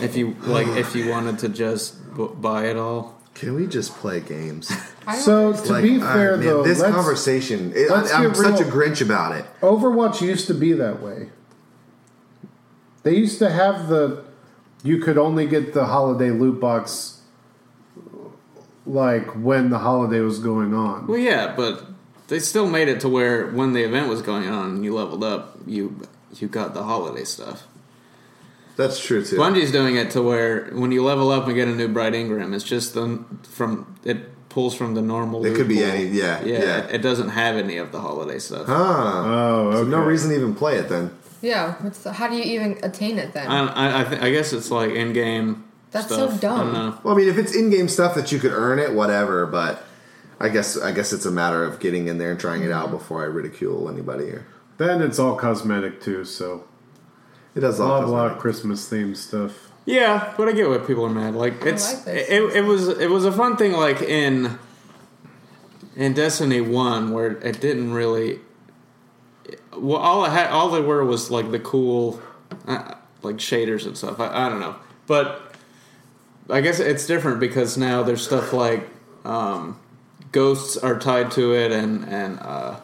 If you like, if you wanted to just b- buy it all, Can we just play games? So understand. to be all right, fair, man, though, this let's- conversation, it, let's I, am get such a real. Grinch about it. Overwatch used to be that way. They used to have the you could only get the holiday loot box like when the holiday was going on. Well, yeah, but they still made it to where when the event was going on and you leveled up, you you got the holiday stuff. That's true too. Bungie's doing it to where when you level up and get a new Bright Engram, it's just the from it pulls from the normal. It loot could be pool. any- yeah, yeah. yeah. It, it doesn't have any of the holiday stuff. Huh. Oh, So no reason to even play it then. Yeah, what's the, how do you even attain it then? I I, I, th- I guess it's like in game. That's so dumb. I don't know. Well, I mean, if it's in-game stuff that you could earn it, whatever. But I guess I guess it's a matter of getting in there and trying it out mm-hmm. before I ridicule anybody. Here, Then it's all cosmetic too, so it does a all lot, lot of Christmas themed stuff. Yeah, but I get why people are mad. Like it's like this. it, it was it was a fun thing like in in Destiny One where it didn't really. Well, all I had, all they were was like the cool, uh, like shaders and stuff. I, I don't know, but I guess it's different because now there's stuff like um, ghosts are tied to it and and uh,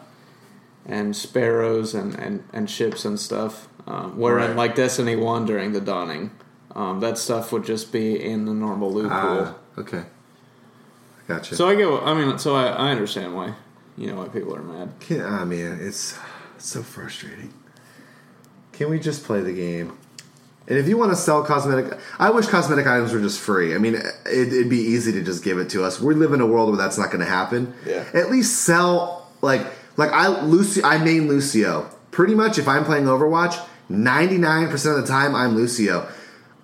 and sparrows and, and, and ships and stuff. Um, where in Right. like Destiny One during the dawning, um, that stuff would just be in the normal loot Ah, pool. okay. Gotcha. So I get. what- I mean, so I, I understand why you know why people are mad. Can, ah, man, it's, it's so frustrating. Can we just play the game? And if you want to sell cosmetic, I wish cosmetic items were just free. I mean, it, it'd be easy to just give it to us. We live in a world where that's not going to happen. Yeah. At least sell like like I Lucio. I main Lucio. Pretty much, if I'm playing Overwatch, 99% of the time I'm Lucio.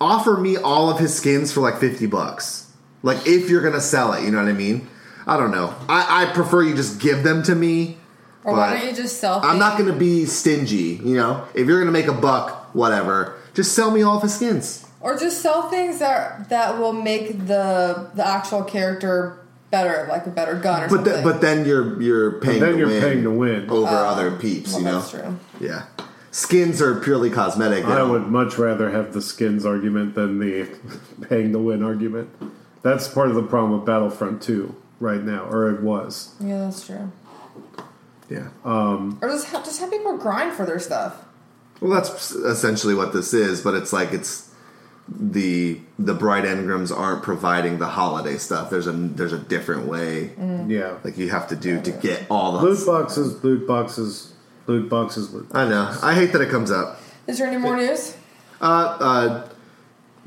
Offer me all of his skins for like 50 bucks. Like if you're gonna sell it, you know what I mean? I don't know. I, I prefer you just give them to me. Or why don't you just sell? I'm not going to be stingy, you know. If you're going to make a buck, whatever, just sell me all of his skins. or just sell things that that will make the the actual character better, like a better gun or But something. th- but then you're you're paying then to you're win paying to win. over Oh, other peeps, well, you know. that's true. Yeah, skins are purely cosmetic. I don't- would much rather have the skins argument than the paying to win argument. That's part of the problem with Battlefront 2 right now, or it was. Yeah, that's true. Yeah. Or just have, just have people grind for their stuff. Well, that's essentially what this is, but it's like it's the the bright engrams aren't providing the holiday stuff. There's a there's a different way Yeah. like you have to do to get all the. Loot boxes, loot boxes, loot boxes. Loot I know. I hate that it comes up. Is there any more news? Uh, uh,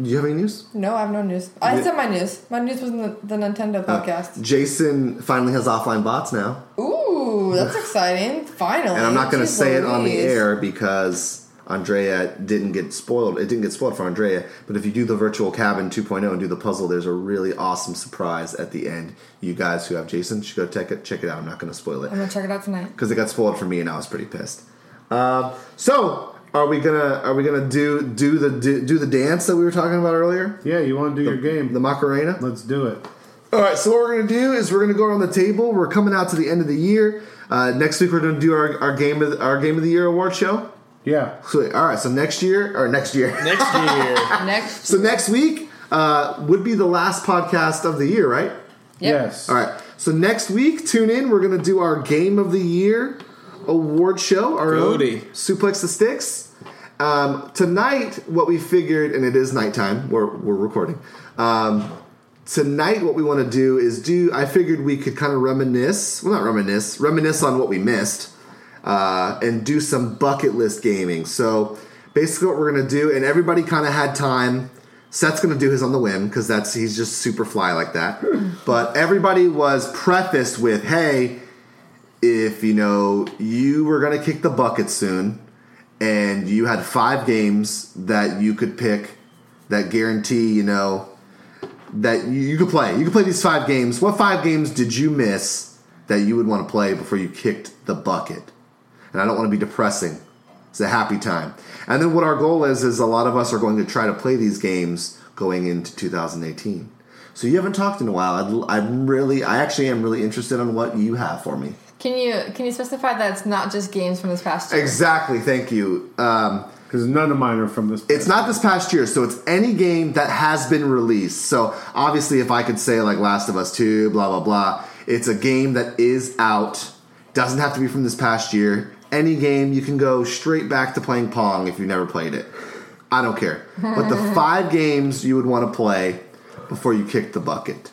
do you have any news? No, I have no news. I said my news. My news was in the, the Nintendo Uh, podcast. Jason finally has offline bots now, Ooh, that's exciting! Finally, and I'm not going to say it on the air because Andrea didn't get spoiled. It didn't get spoiled for Andrea. But if you do the virtual cabin 2.0 and do the puzzle, there's a really awesome surprise at the end. You guys who have Jason should go check it check it out. I'm not going to spoil it I'm gonna check it out tonight. because it got spoiled for me, and I was pretty pissed. Uh, so. Are we gonna are we gonna do do the do, do the dance that we were talking about earlier? Yeah, you want to do your game? The Macarena. Let's do it. All right, so what we're going to do is we're going to go around the table. We're coming out to the end of the year. Uh, next week we're going to do our, our game of the, our game of the year award show. Yeah. Sweet. All right, so next year or next year. Next year, Next, so next week uh, would be the last podcast of the year, right? Yep. Yes. All right. So next week, tune in. We're going to do our game of the year award show. Our Goody. own suplex the sticks. Um, tonight, what we figured, and it is nighttime. We're we're recording. Um, tonight what we want to do is do i figured we could kind of reminisce well not reminisce reminisce on what we missed uh, and do some bucket list gaming so basically what we're going to do and everybody kind of had time seth's going to do his on the whim because that's he's just super fly like that but everybody was prefaced with hey if you know you were going to kick the bucket soon and you had five games that you could pick that guarantee you know that you, could play. You could play these five games. What five games did you miss that you would want to play before you kicked the bucket? And I don't want to be depressing. It's a happy time. And then what our goal is is a lot of us are going to try to play these games going into 2018. So you haven't talked in a while. I'd, I'm really, I actually am really interested on what you have for me. Can you can you specify that it's not just games from this past year? Exactly. Thank you. Um, because none of mine are from this. It's not this past year, so it's any game that has been released. So obviously, if I could say like Last of Us Two, blah blah blah, it's a game that is out. Doesn't have to be from this past year. Any game you can go straight back to playing Pong if you've never played it. I don't care. But the five games you would want to play before you kick the bucket.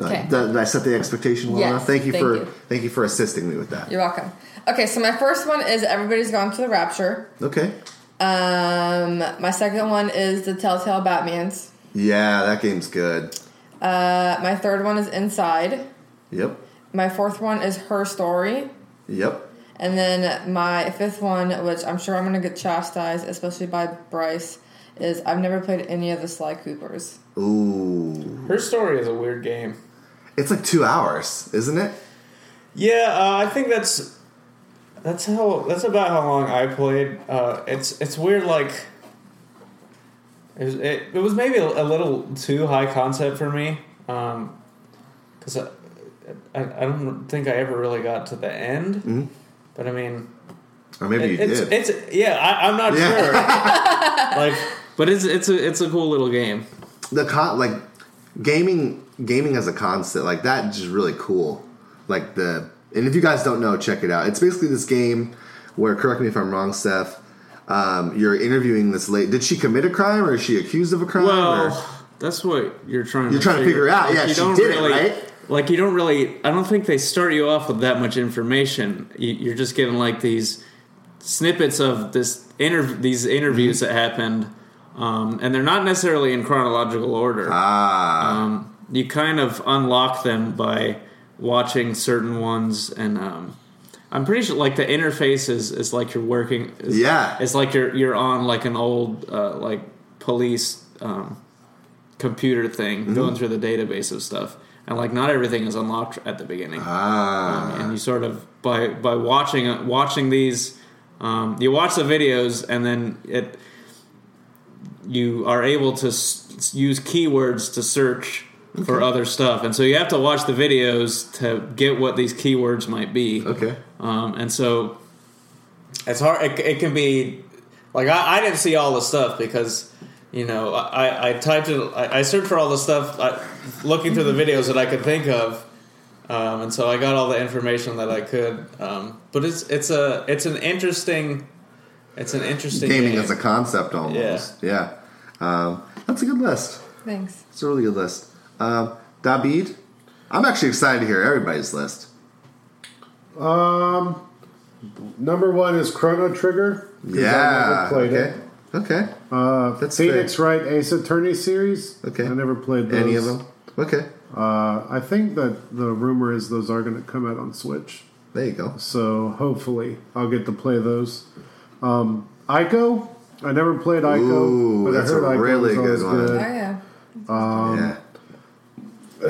Okay. Did, did I set the expectation well Yes, enough? Thank you thank for you. thank you for assisting me with that. You're welcome. Okay, so my first one is Everybody's Gone to the Rapture. Okay. Um, my second one is the Telltale Batmans. Yeah, that game's good. Uh, my third one is Inside. Yep. My fourth one is Her Story. Yep. And then my fifth one, which I'm sure I'm going to get chastised, especially by Bryce, is I've never played any of the Sly Coopers. Ooh. Her story is a weird game. It's like two hours, isn't it? Yeah, uh, I think that's that's how that's about how long I played. Uh, it's it's weird. Like it was, it, it was maybe a, a little too high concept for me because I, I I don't think I ever really got to the end. But I mean, Or maybe you it's did. it's yeah. I, I'm not Yeah. sure. like, but it's it's a it's a cool little game. The con like gaming gaming as a concept like that just really cool. Like the and if you guys don't know, check it out. It's basically this game where correct me if I'm wrong, Steph. Um, you're interviewing this lady. Did she commit a crime or is she accused of a crime? or? Well, that's what you're trying. You're to trying to figure out. Yeah, you she did it, really, right? Like you don't really. I don't think they start you off with that much information. You- You're just getting like these snippets of this interv- these interviews Mm-hmm. that happened, um, and they're not necessarily in chronological order. ah, Um, you kind of unlock them by watching certain ones, and um, I'm pretty sure like the interface is, is like you're working. Is, Yeah. it's like you're you're on like an old uh, like police um, computer thing, Mm-hmm. going through the database of stuff, and like not everything is unlocked at the beginning. ah, Um, and you sort of by by watching watching these um, you watch the videos and then it you are able to s- use keywords to search for other stuff. And so you have to watch the videos to get what these keywords might be. Okay. um, and so it's hard it, it can be like I, I didn't see all the stuff because you know i, I typed it I, I searched for all the stuff I, looking through the videos that i could think of. Um, and so i got all the information that i could. Um, but it's it's a it's an interesting it's an interesting Gaming game. as a concept almost. Yeah. Um, that's a good list. Thanks. It's a really good list. Um, David, I'm actually excited to hear everybody's list. Um, number one is Chrono Trigger. 'cause I Yeah. never played okay. it. Okay. Uh, That's Phoenix Wright Ace Attorney series. Okay. I never played those. Any of them? Okay. Uh, I think that the rumor is those are going to come out on Switch. There you go. So hopefully I'll get to play those. Um, Ico. I never played Ico, Ooh, but that's I heard a Ico really was good always one. Oh, good. yeah. yeah.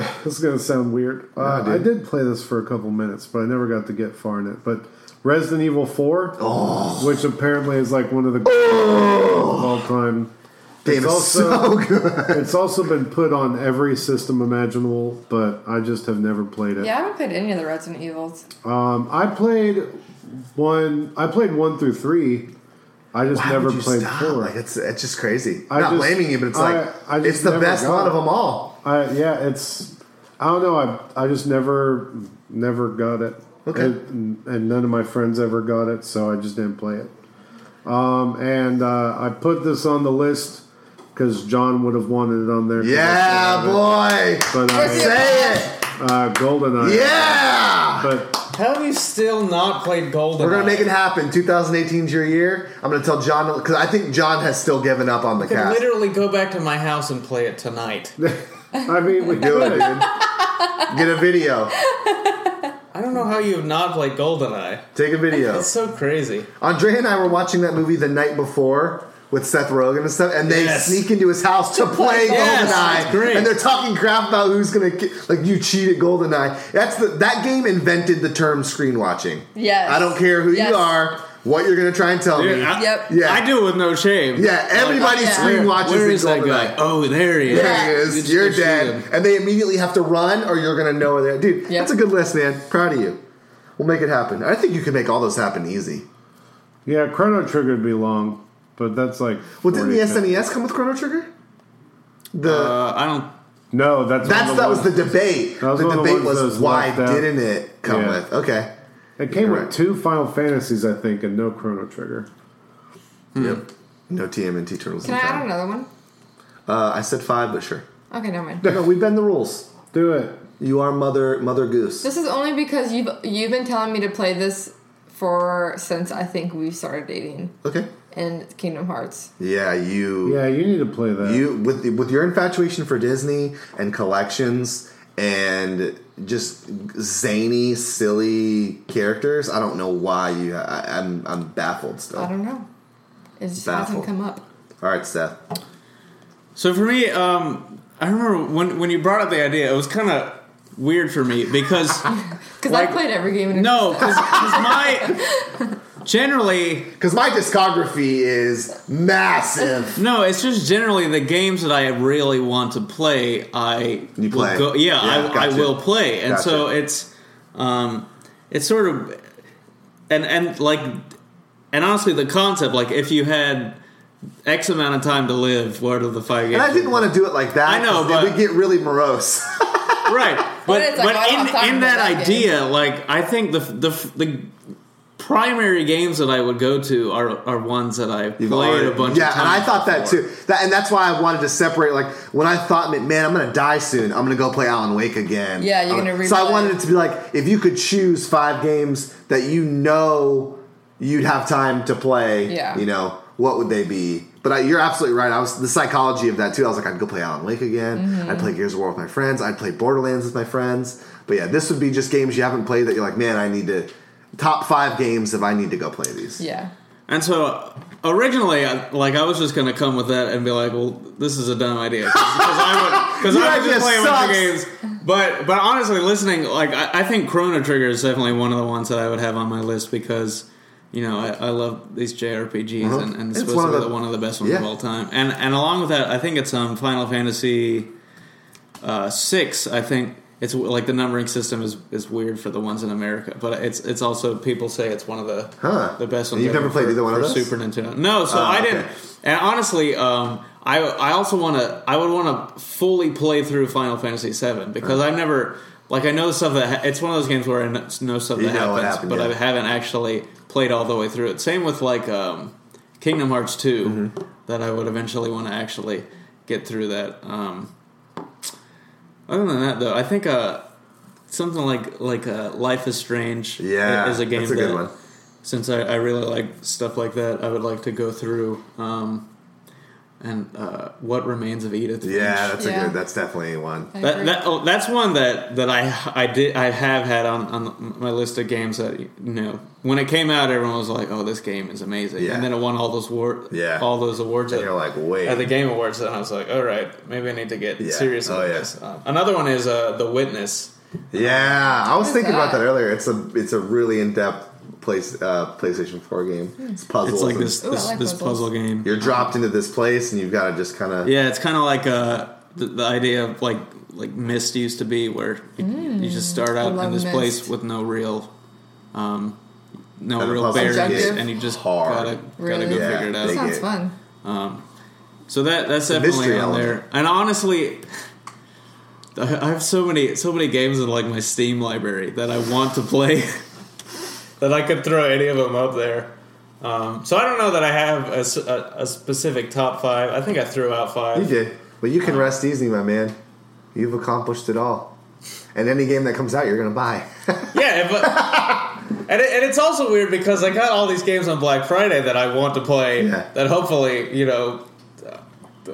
This is going to sound weird. Uh, dude. I did play this for a couple minutes, but I never got to get far in it. But Resident Evil 4, Oh. which apparently is like one of the greatest of all time. Game It's is so good. It's also been put on every system imaginable, but I just have never played it. Yeah, I haven't played any of the Resident Evils. Um, I played one. I played one through three. I just Why never played stop? four. Like it's it's just crazy. I'm Not just- blaming you, but it's I- like I it's the best one of them all. I yeah, it's I don't know. I I just never never got it. Okay. And, and none of my friends ever got it, so I just didn't play it. Um, and uh, I put this on the list because John would have wanted it on there. Yeah, boy. it. But uh, Say it. uh, GoldenEye. Yeah. But have you still not played golden We're gonna make it happen. 2018 is your year. I'm gonna tell John because I think John has still given up on the I could cast. literally go back to my house and play it tonight I mean, we Do it, dude. Get a video. I don't know how you have not played GoldenEye. Take a video. It's so crazy. Andre and I were watching that movie the night before with Seth Rogen and stuff, and they Yes. sneak into his house to play Yes, GoldenEye, it's great. and they're talking crap about who's gonna like you cheated GoldenEye. That's the that game invented the term screen watching. Yes. I don't care who Yes. you are, what you're gonna try and tell Dude, me. I, Yep. Yeah. I do it with no shame. yeah, everybody Yeah. screen watches where in is that GoldenEye. guy? Oh, there he is. There he is. just You're dead. And they immediately have to run, or you're gonna know where they're. Dude, Yep. that's a good list, man. Proud of you. We'll make it happen. I think you can make all those happen easy. Yeah, Chrono Trigger would be long. But that's like. Well, didn't the 40, 50. SNES come with Chrono Trigger? The Uh, I don't. No, that's that's one of the that was the debate. That was the one the debate was was why didn't it come Yeah. with? Okay. It came Right. with two Final Fantasies, I think, and no Chrono Trigger. Yep. No TMNT Turtles. Can in I add another one? Uh, I said five, but sure. Okay, never mind. No, we bend the rules. Do it. You are mother mother goose. This is only because you've you've been telling me to play this for since I think we started dating Okay. In Kingdom Hearts. Yeah, you. Yeah, you need to play that. You with with your infatuation for Disney and collections and just zany, silly characters. I don't know why you. I, I'm I'm baffled still. I don't know. It just Baffled. hasn't come up. All right, Seth. So for me, um, I remember when when you brought up the idea, it was kind of weird for me because Because Like- I played every game in no, because my generally Because my discography is massive. no, it's just generally the games that I really want to play. I You will play. Go, yeah, Yeah, I, I will play, and so it's um, it's sort of and and like and honestly, the concept like if you had X amount of time to live, what are the five games? And I didn't want to do it like that. I know, but- it would get really morose. right but it's like, but I don't have time in, in that that idea like i think the the the primary games that i would go to are are ones that i You've played already- a bunch yeah, of times and I thought that too. That, and that's why I wanted to separate. Like when I thought, man, I'm gonna die soon. I'm gonna go play Alan Wake again. Yeah, you're I'm- gonna So I wanted it to be like if you could choose five games that you know you'd have time to play. Yeah. You know what would they be? But I, you're absolutely right. I was the psychology of that too. I was like, I'd go play Alan Wake again. Mm-hmm. I'd play Gears of War with my friends. I'd play Borderlands with my friends. But yeah, this would be just games you haven't played that you're like, man, I need to top five games if I need to go play these. Yeah. and so originally I, like i was just gonna come with that and be like well this is a dumb idea because i would because i would idea just play a bunch of games but but honestly listening like I, I think chrono trigger is definitely one of the ones that i would have on my list because you know, I, I love these JRPGs, Uh-huh. and, and it's It's supposed one to of be the- one of the best ones yeah. of all time. And and along with that, I think it's um Final Fantasy uh, six. I think it's like the numbering system is, is weird for the ones in America, but it's it's also people say it's one of the Huh. the best ones. You've never played for- either one of those? Super Nintendo. No, so Oh, I okay. didn't. And honestly, um, I I also want to I would want to fully play through Final Fantasy VII because I've never like I know stuff that ha- it's one of those games where I know stuff You that know happens, happened, but yeah. I haven't actually played all the way through it. Same with like um, Kingdom Hearts 2 Mm-hmm. that I would eventually want to actually get through that. Um, other than that, though, I think uh, something like like uh, Life is Strange Yeah, is a game that's a good one. since I, I really like stuff like that, I would like to go through. Um, and uh, what remains of Edith? Yeah, Finch. that's a Yeah. good. That's definitely one. That, that oh, that's one that, that I I did I have had on, on my list of games that you know when it came out everyone was like oh this game is amazing Yeah. and then it won all those award Yeah. all those awards And at, you're like, wait. at the Game Awards and I was like all right maybe I need to get Yeah. serious Oh, about yeah. this. Uh, another one is uh, The Witness. Yeah, I was What is thinking about that? that earlier. It's a it's a really in depth place uh, PlayStation Four game. It's puzzles. It's like and this Ooh, I this, like this puzzles. puzzle game. You're dropped into this place and you've got to just kind of. Yeah, it's kind of like uh, the, the idea of like like Myst used to be, where you, you just start Mm. I out in this Myst. place with no real, um, no And the real puzzles barriers, get and you just hard. gotta Really? gotta go Yeah, figure it that out. they sounds get- fun. Um, so that that's a definitely mystery on element. there. And honestly, I I have so many so many games in like my Steam library that I want to play that I could throw any of them up there. Um, so I don't know that I have a specific top five. I think I threw out five. You did, but you can rest easy, my man. You've accomplished it all. And any game that comes out, you're gonna buy. Yeah, but and, it, and it's also weird because I got all these games on Black Friday that I want to play. Yeah. That hopefully, you know,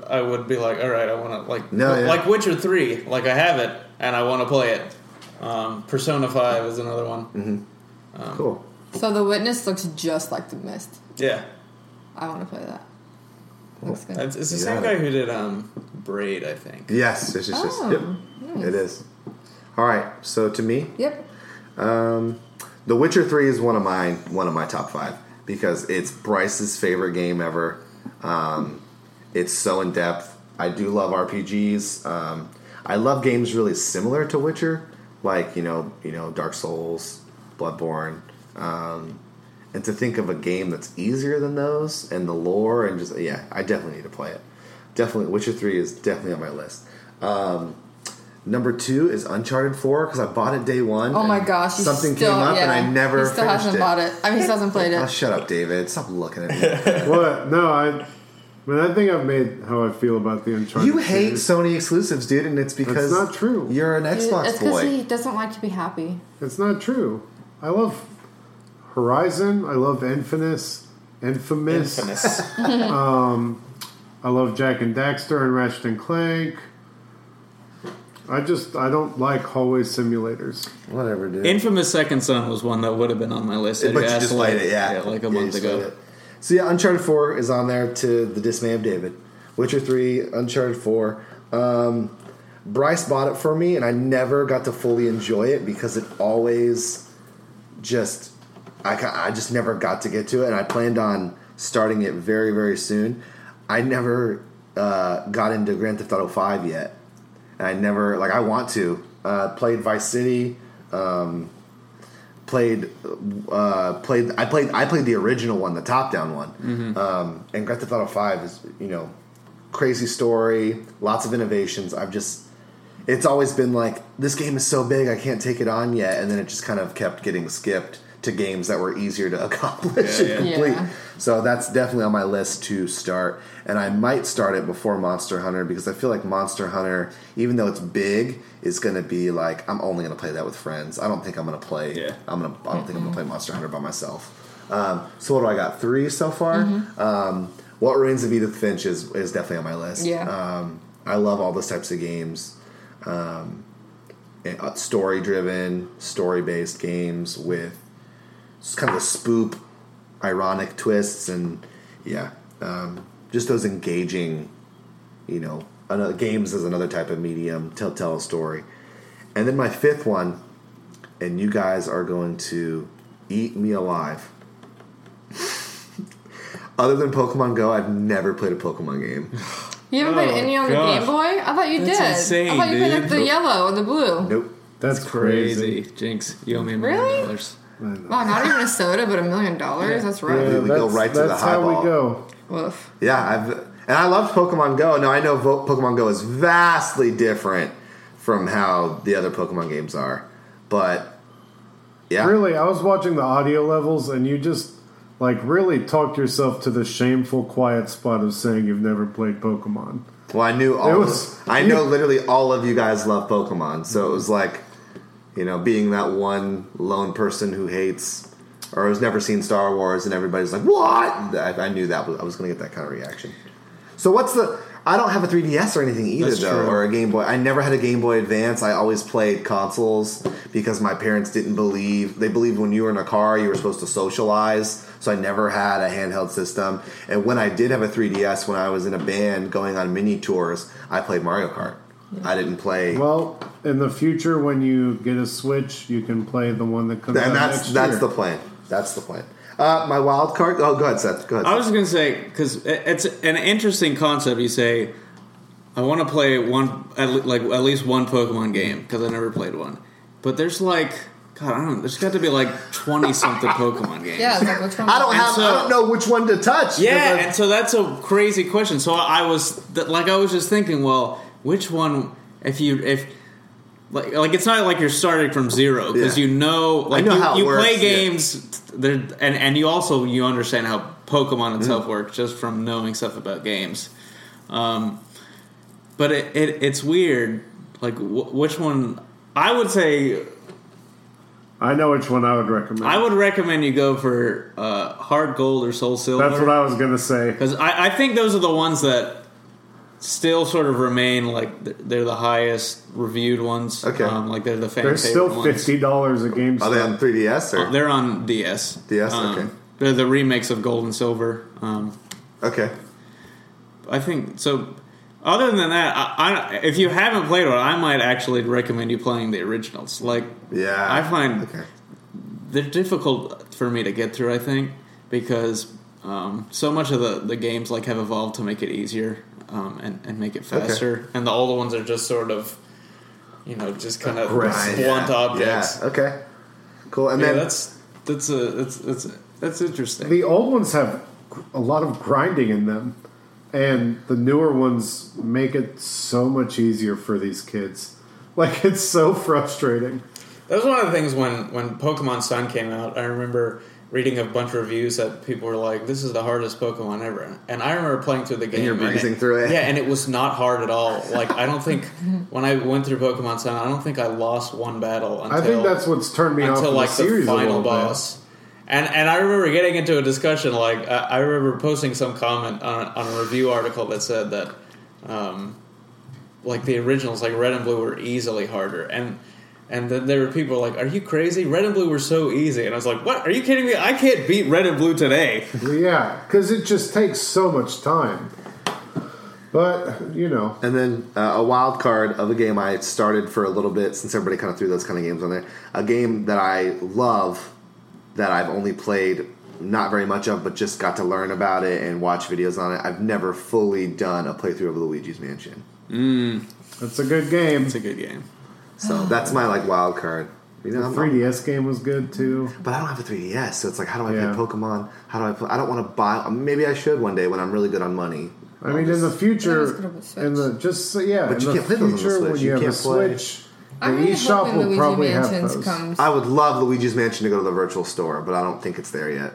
I would be like, all right, I want to like No, yeah. like Witcher Three, like I have it and I want to play it. Um, Persona Five is another one. Mm-hmm. Cool. So the witness looks just like the Myst. Yeah, I want to play that. Looks good. it's, it's the You same guy who did um, Braid, I think. Yes, yes, yes, yes. Oh, Yep, it is. All right. So to me, Yep. Um, The Witcher Three is one of my one of my top five because it's Bryce's favorite game ever. Um, it's so in depth. I do love RPGs. Um, I love games really similar to Witcher, like you know, you know, Dark Souls, Bloodborne, um, and to think of a game that's easier than those and the lore and just yeah, I definitely need to play it. Definitely, Witcher Three is definitely on my list. Um, number two is Uncharted Four because I bought it day one. Oh my gosh! something still, came up and I never He still finished hasn't it. bought it. I mean, he still hasn't played Oh, it. shut up, David! Stop looking at me. What? No, I. But I think I've made how I feel about the Uncharted. you hate series. Sony exclusives, dude, and it's because it's not true. You're an Xbox it's because boy. he doesn't like to be happy. It's not true. I love Horizon. I love Infamous. Infamous. Infamous. I love Jak and Daxter and Ratchet and Clank. I just I don't like hallway simulators. Whatever, dude. Infamous Second Son was one that would have been on my list. but you just like, played it, yeah. like a Yeah, month ago. it. So yeah, Uncharted Four is on there to the dismay of David. Witcher Three, Uncharted Four. Um, Bryce bought it for me, and I never got to fully enjoy it because it always just I I just never got to get to it, and I planned on starting it very very soon. I never uh, got into Grand Theft Auto Five yet, and I never like I want to. Uh, played Vice City. Um, played uh, played I played I played the original one, the top down one. Um, and Grand Theft Auto Five is you know crazy story, lots of innovations. I've just it's always been like this game is so big I can't take it on yet, and then it just kind of kept getting skipped to games that were easier to accomplish Yeah, and yeah. complete. Yeah. So that's definitely on my list to start, and I might start it before Monster Hunter because I feel like Monster Hunter, even though it's big, is going to be like I'm only going to play that with friends. I don't think I'm going to play. Yeah. I'm gonna. I don't think I'm gonna play Monster Hunter by myself. Um, so what do I got? Three so far. Um, what Remains of Edith Finch is is definitely on my list. Yeah. Um, I love all those types of games. Um, story driven, story based games with kind of a spoop, ironic twists, and yeah, um, just those engaging, you know, another, games as another type of medium to tell a story. And then my fifth one, and you guys are going to eat me alive. Other than Pokemon Go, I've never played a Pokemon game. You haven't played Oh, any on the gosh. Game Boy? I thought you That's did. insane, I thought you played like dude. the yellow or the blue. Nope. That's crazy. Crazy. Jinx, you owe me a million Really? dollars. Wow, not even a soda, but a million dollars? That's right. Yeah. we go right to the that's how we go. Woof. Yeah, I've and I loved Pokemon Go. Now I know Vo- Pokemon Go is vastly different from how the other Pokemon games are, but yeah, Really, I was watching the audio levels, and you just like really talked yourself to the shameful quiet spot of saying you've never played Pokemon. Well, I knew all. It of- was- I know literally all of you guys love Pokemon, so it was like, you know, being that one lone person who hates or has never seen Star Wars, and everybody's like, "What?" I, I knew that was, I was going to get that kind of reaction. So what's the? I don't have a 3DS or anything either, That's though, true. or a Game Boy. I never had a Game Boy Advance. I always played consoles because my parents didn't believe. They believed when you were in a car, you were supposed to socialize. So I never had a handheld system. And when I did have a 3DS, when I was in a band going on mini tours, I played Mario Kart. I didn't play. Well, in the future, when you get a Switch, you can play the one that comes out and that's next that's year. the plan. That's the plan. Uh, my wild card. Oh, go ahead, Seth. Go ahead. I was going to say because it's an interesting concept. You say, I want to play one at le- like at least one Pokemon game because I never played one. But there's like, God, I don't. know. There's got to be like twenty something Pokemon games. Yeah, it's like which one? I don't have. so- I don't know which one to touch. Yeah, and so that's a crazy question. So I was th- like, I was just thinking, well, which one? If you if like like it's not like you're starting from zero because Yeah. you know like know you, how you works, play yeah. games there and and you also you understand how Pokemon Mm-hmm. itself works just from knowing stuff about games. Um, but it, it it's weird. Like wh- which one? I would say I know which one I would recommend. I would recommend you go for uh, Heart Gold or Soul Silver. That's what I was gonna say. Because I, I think those are the ones that still sort of remain like they're the highest reviewed ones. Okay. um, like they're the fan They're still fifty dollars a game. Are they on 3DS or? They're on DS. DS, Um, okay. They're the remakes of Gold and Silver. Um, okay. I think so. Other than that, I, I, if you haven't played one, I might actually recommend you playing the originals. Like, Yeah. I find Okay. they're difficult for me to get through. I think because um, so much of the, the games like have evolved to make it easier um, and and make it faster, and the older ones are just sort of you know just kind of Aggressive. blunt yeah. objects. Yeah. Okay. Cool. And Yeah, then that's that's a it's it's That's interesting. The old ones have a lot of grinding in them, and the newer ones make it so much easier for these kids. Like it's so frustrating. That was one of the things when when Pokemon Sun came out. I remember reading a bunch of reviews that people were like, "This is the hardest Pokemon ever," and I remember playing through the game. you're breezing it, through it. Yeah, and it was not hard at all. Like I don't think when I went through Pokemon Sun, I don't think I lost one battle until I think that's what's turned me off until of like the the final boss. bit. Boss. And and I remember getting into a discussion. Like I, I remember posting some comment on, on a review article that said that, um, like the originals, like Red and Blue, were easily harder. And and then there were people like, "Are you crazy? Red and Blue were so easy." And I was like, "What? Are you kidding me? I can't beat Red and Blue today." Yeah, because it just takes so much time. But you know, And then uh, a wild card of a game I started for a little bit since everybody kind of threw those kind of games on there. A game that I love that I've only played not very much of, but just got to learn about it and watch videos on it. I've never fully done a playthrough of Luigi's Mansion, mm. it's a good game. It's a good game. so that's my like wild card. You know, The 3DS game was good too. but I don't have a 3DS, so it's like, how do I Yeah. play Pokemon? How do I play? I don't want to buy. Maybe I should one day when I'm really good on money. I mean, in the future, was good on the Switch. in the just yeah, But you the can't play those on the future when Switch. you, You have a can't play- Switch, I'm the really eShop hoping will Luigi probably have Mansions those. comes. I would love Luigi's Mansion to go to the virtual store, but I don't think it's there yet.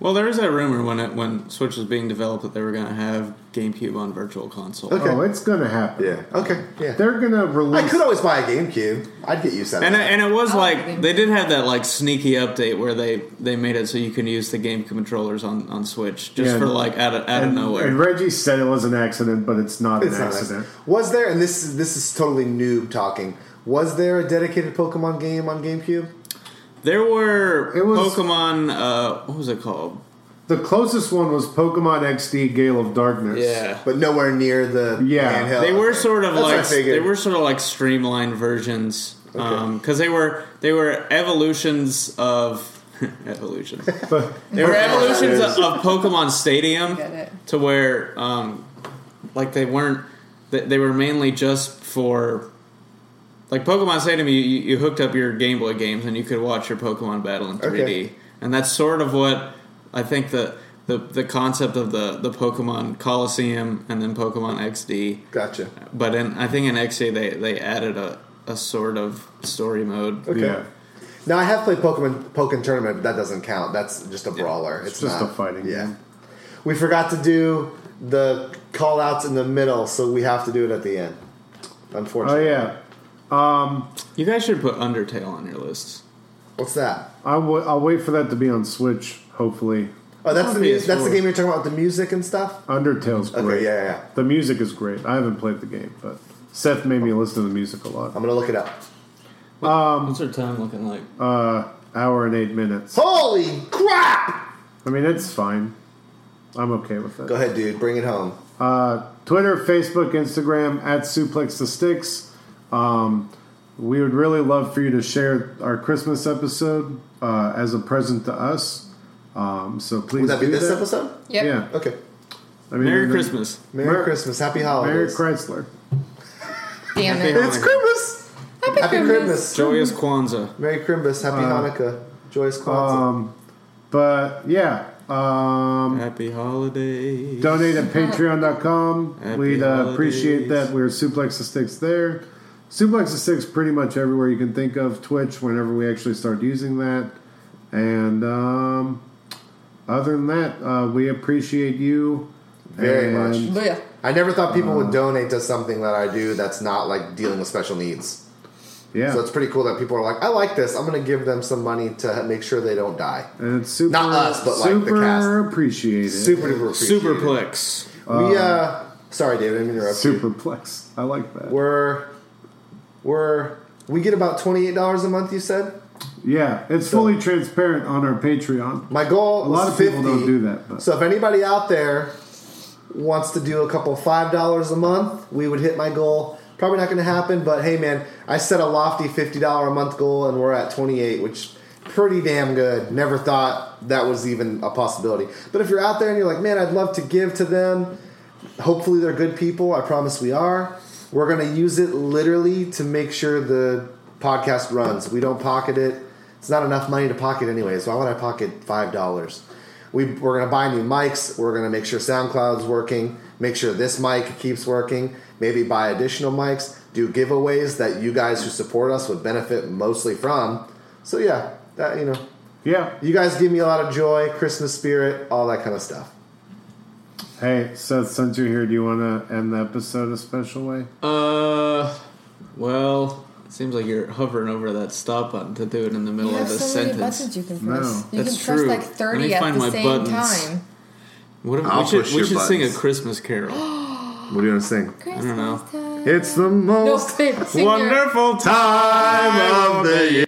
Well, there was that rumor when it when Switch was being developed that they were going to have GameCube on Virtual Console. Okay. Oh, it's gonna happen. Yeah. Okay. Yeah. They're gonna release. I could always buy a GameCube. I'd get used to that. And it, and it was I like like the game. they did have that like sneaky update where they they made it so you can use the game controllers on, on Switch just Yeah, for like out of out of nowhere. and Reggie said it was an accident, but it's not It's an not nice. accident. Was there? And this is this is totally noob talking. Was there a dedicated Pokemon game on GameCube? There were It was- Pokemon. Uh, what was it called? The closest one was Pokemon XD Gale of Darkness. Yeah, But nowhere near the Yeah. handheld. they were sort of That's like they were sort of like streamlined versions because they were they were evolutions of evolutions. But They were evolutions of, of Pokemon Stadium to where, um, like, they weren't. They, they were mainly just for. Like Pokemon Stadium, you, you you hooked up your Game Boy games and you could watch your Pokemon battle in 3D, Okay. and that's sort of what I think the the, the concept of the, the Pokemon Colosseum and then Pokemon XD. Gotcha. But in I think in XD they, they added a, a sort of story mode. Okay. yeah, Now I have played Pokemon Pokken Tournament, but that doesn't count. That's just a brawler. It's, it's just not, a fighting Yeah. game. We forgot to do the call outs in the middle, so we have to do it at the end. Oh, Unfortunately. Oh Unfortunately. Yeah. You guys should put Undertale on your list. What's that? I'll, w- I'll wait for that to be on Switch. Hopefully, Oh, that's On the mu- PS4. that's the game you're talking about, the music and stuff. Undertale's great. Okay, yeah, yeah, yeah. The music is great. I haven't played the game, but Seth made me listen to the music a lot. I'm gonna look it up. What's our time looking like? Uh, hour and eight minutes. Holy crap! I mean, it's fine. I'm okay with it. Go ahead, dude. Bring it home. Uh, Twitter, Facebook, Instagram at Suplex the Sticks. Um, we would really love for you to share our Christmas episode uh, as a present to us. Um, so please Would that be this that. episode? Yep. Yeah. Okay. I mean, Merry Christmas. Merry Mer- Christmas. Happy holidays. Merry holidays. Chrysler. Damn Happy it. it's Christmas. Happy, Happy Christmas. Christmas. Joyous Kwanzaa. Merry Christmas. Happy Uh, Hanukkah. Joyous Kwanzaa. Um, but yeah, um, Happy holidays. donate at patreon.com. Happy We'd uh, appreciate that. We're Suplex the Sticks there. Suplex the Sticks pretty much everywhere you can think of. Twitch, whenever we actually start using that. And um, other than that, uh, we appreciate you. Very And- much. Yeah. I never thought people uh, would donate to something that I do that's not like dealing with special needs. Yeah. So it's pretty cool that people are like, I like this. I'm going to give them some money to make sure they don't die. and it's super, Not us, but, like, the super cast. appreciated. Super duper appreciate it. Superplex. We uh, sorry, David, I'm interrupting. you. Superplex. I like that. We're we're we get about twenty eight dollars a month. You said yeah, it's So- fully transparent on our Patreon. my goal. A lot of people don't do that, but So if anybody out there wants to do a couple five dollars a month, we would hit my goal. Probably not going to happen, but hey, man, I set a lofty fifty dollar a month goal, and we're at twenty eight, which pretty damn good. Never thought that was even a possibility. But if you're out there and you're like, man, I'd love to give to them. Hopefully, they're good people. I promise we are. We're going to use it literally to make sure the podcast runs. We don't pocket it It's not enough money to pocket anyway, so Why would I pocket five dollars? We we're gonna buy new mics. We're gonna make sure SoundCloud's working. Make sure this mic keeps working. Maybe buy additional mics. Do giveaways that you guys who support us would benefit mostly from. So yeah, that you know, Yeah. you guys give me a lot of joy, Christmas spirit, all that kind of stuff. Hey, Seth, since you're here, do you want to end the episode a special way? Uh, well, it seems like you're hovering over that stop button to do it in the middle You of have a so many sentence. buttons you can No, press. you that's can press true. like Let me 30 at find the my same buttons. time. What if I'll we should push we your should sing a buttons. Christmas carol? What do you want to sing? Christmas know. time. It's the most babe, sing your- Wonderful time of the year.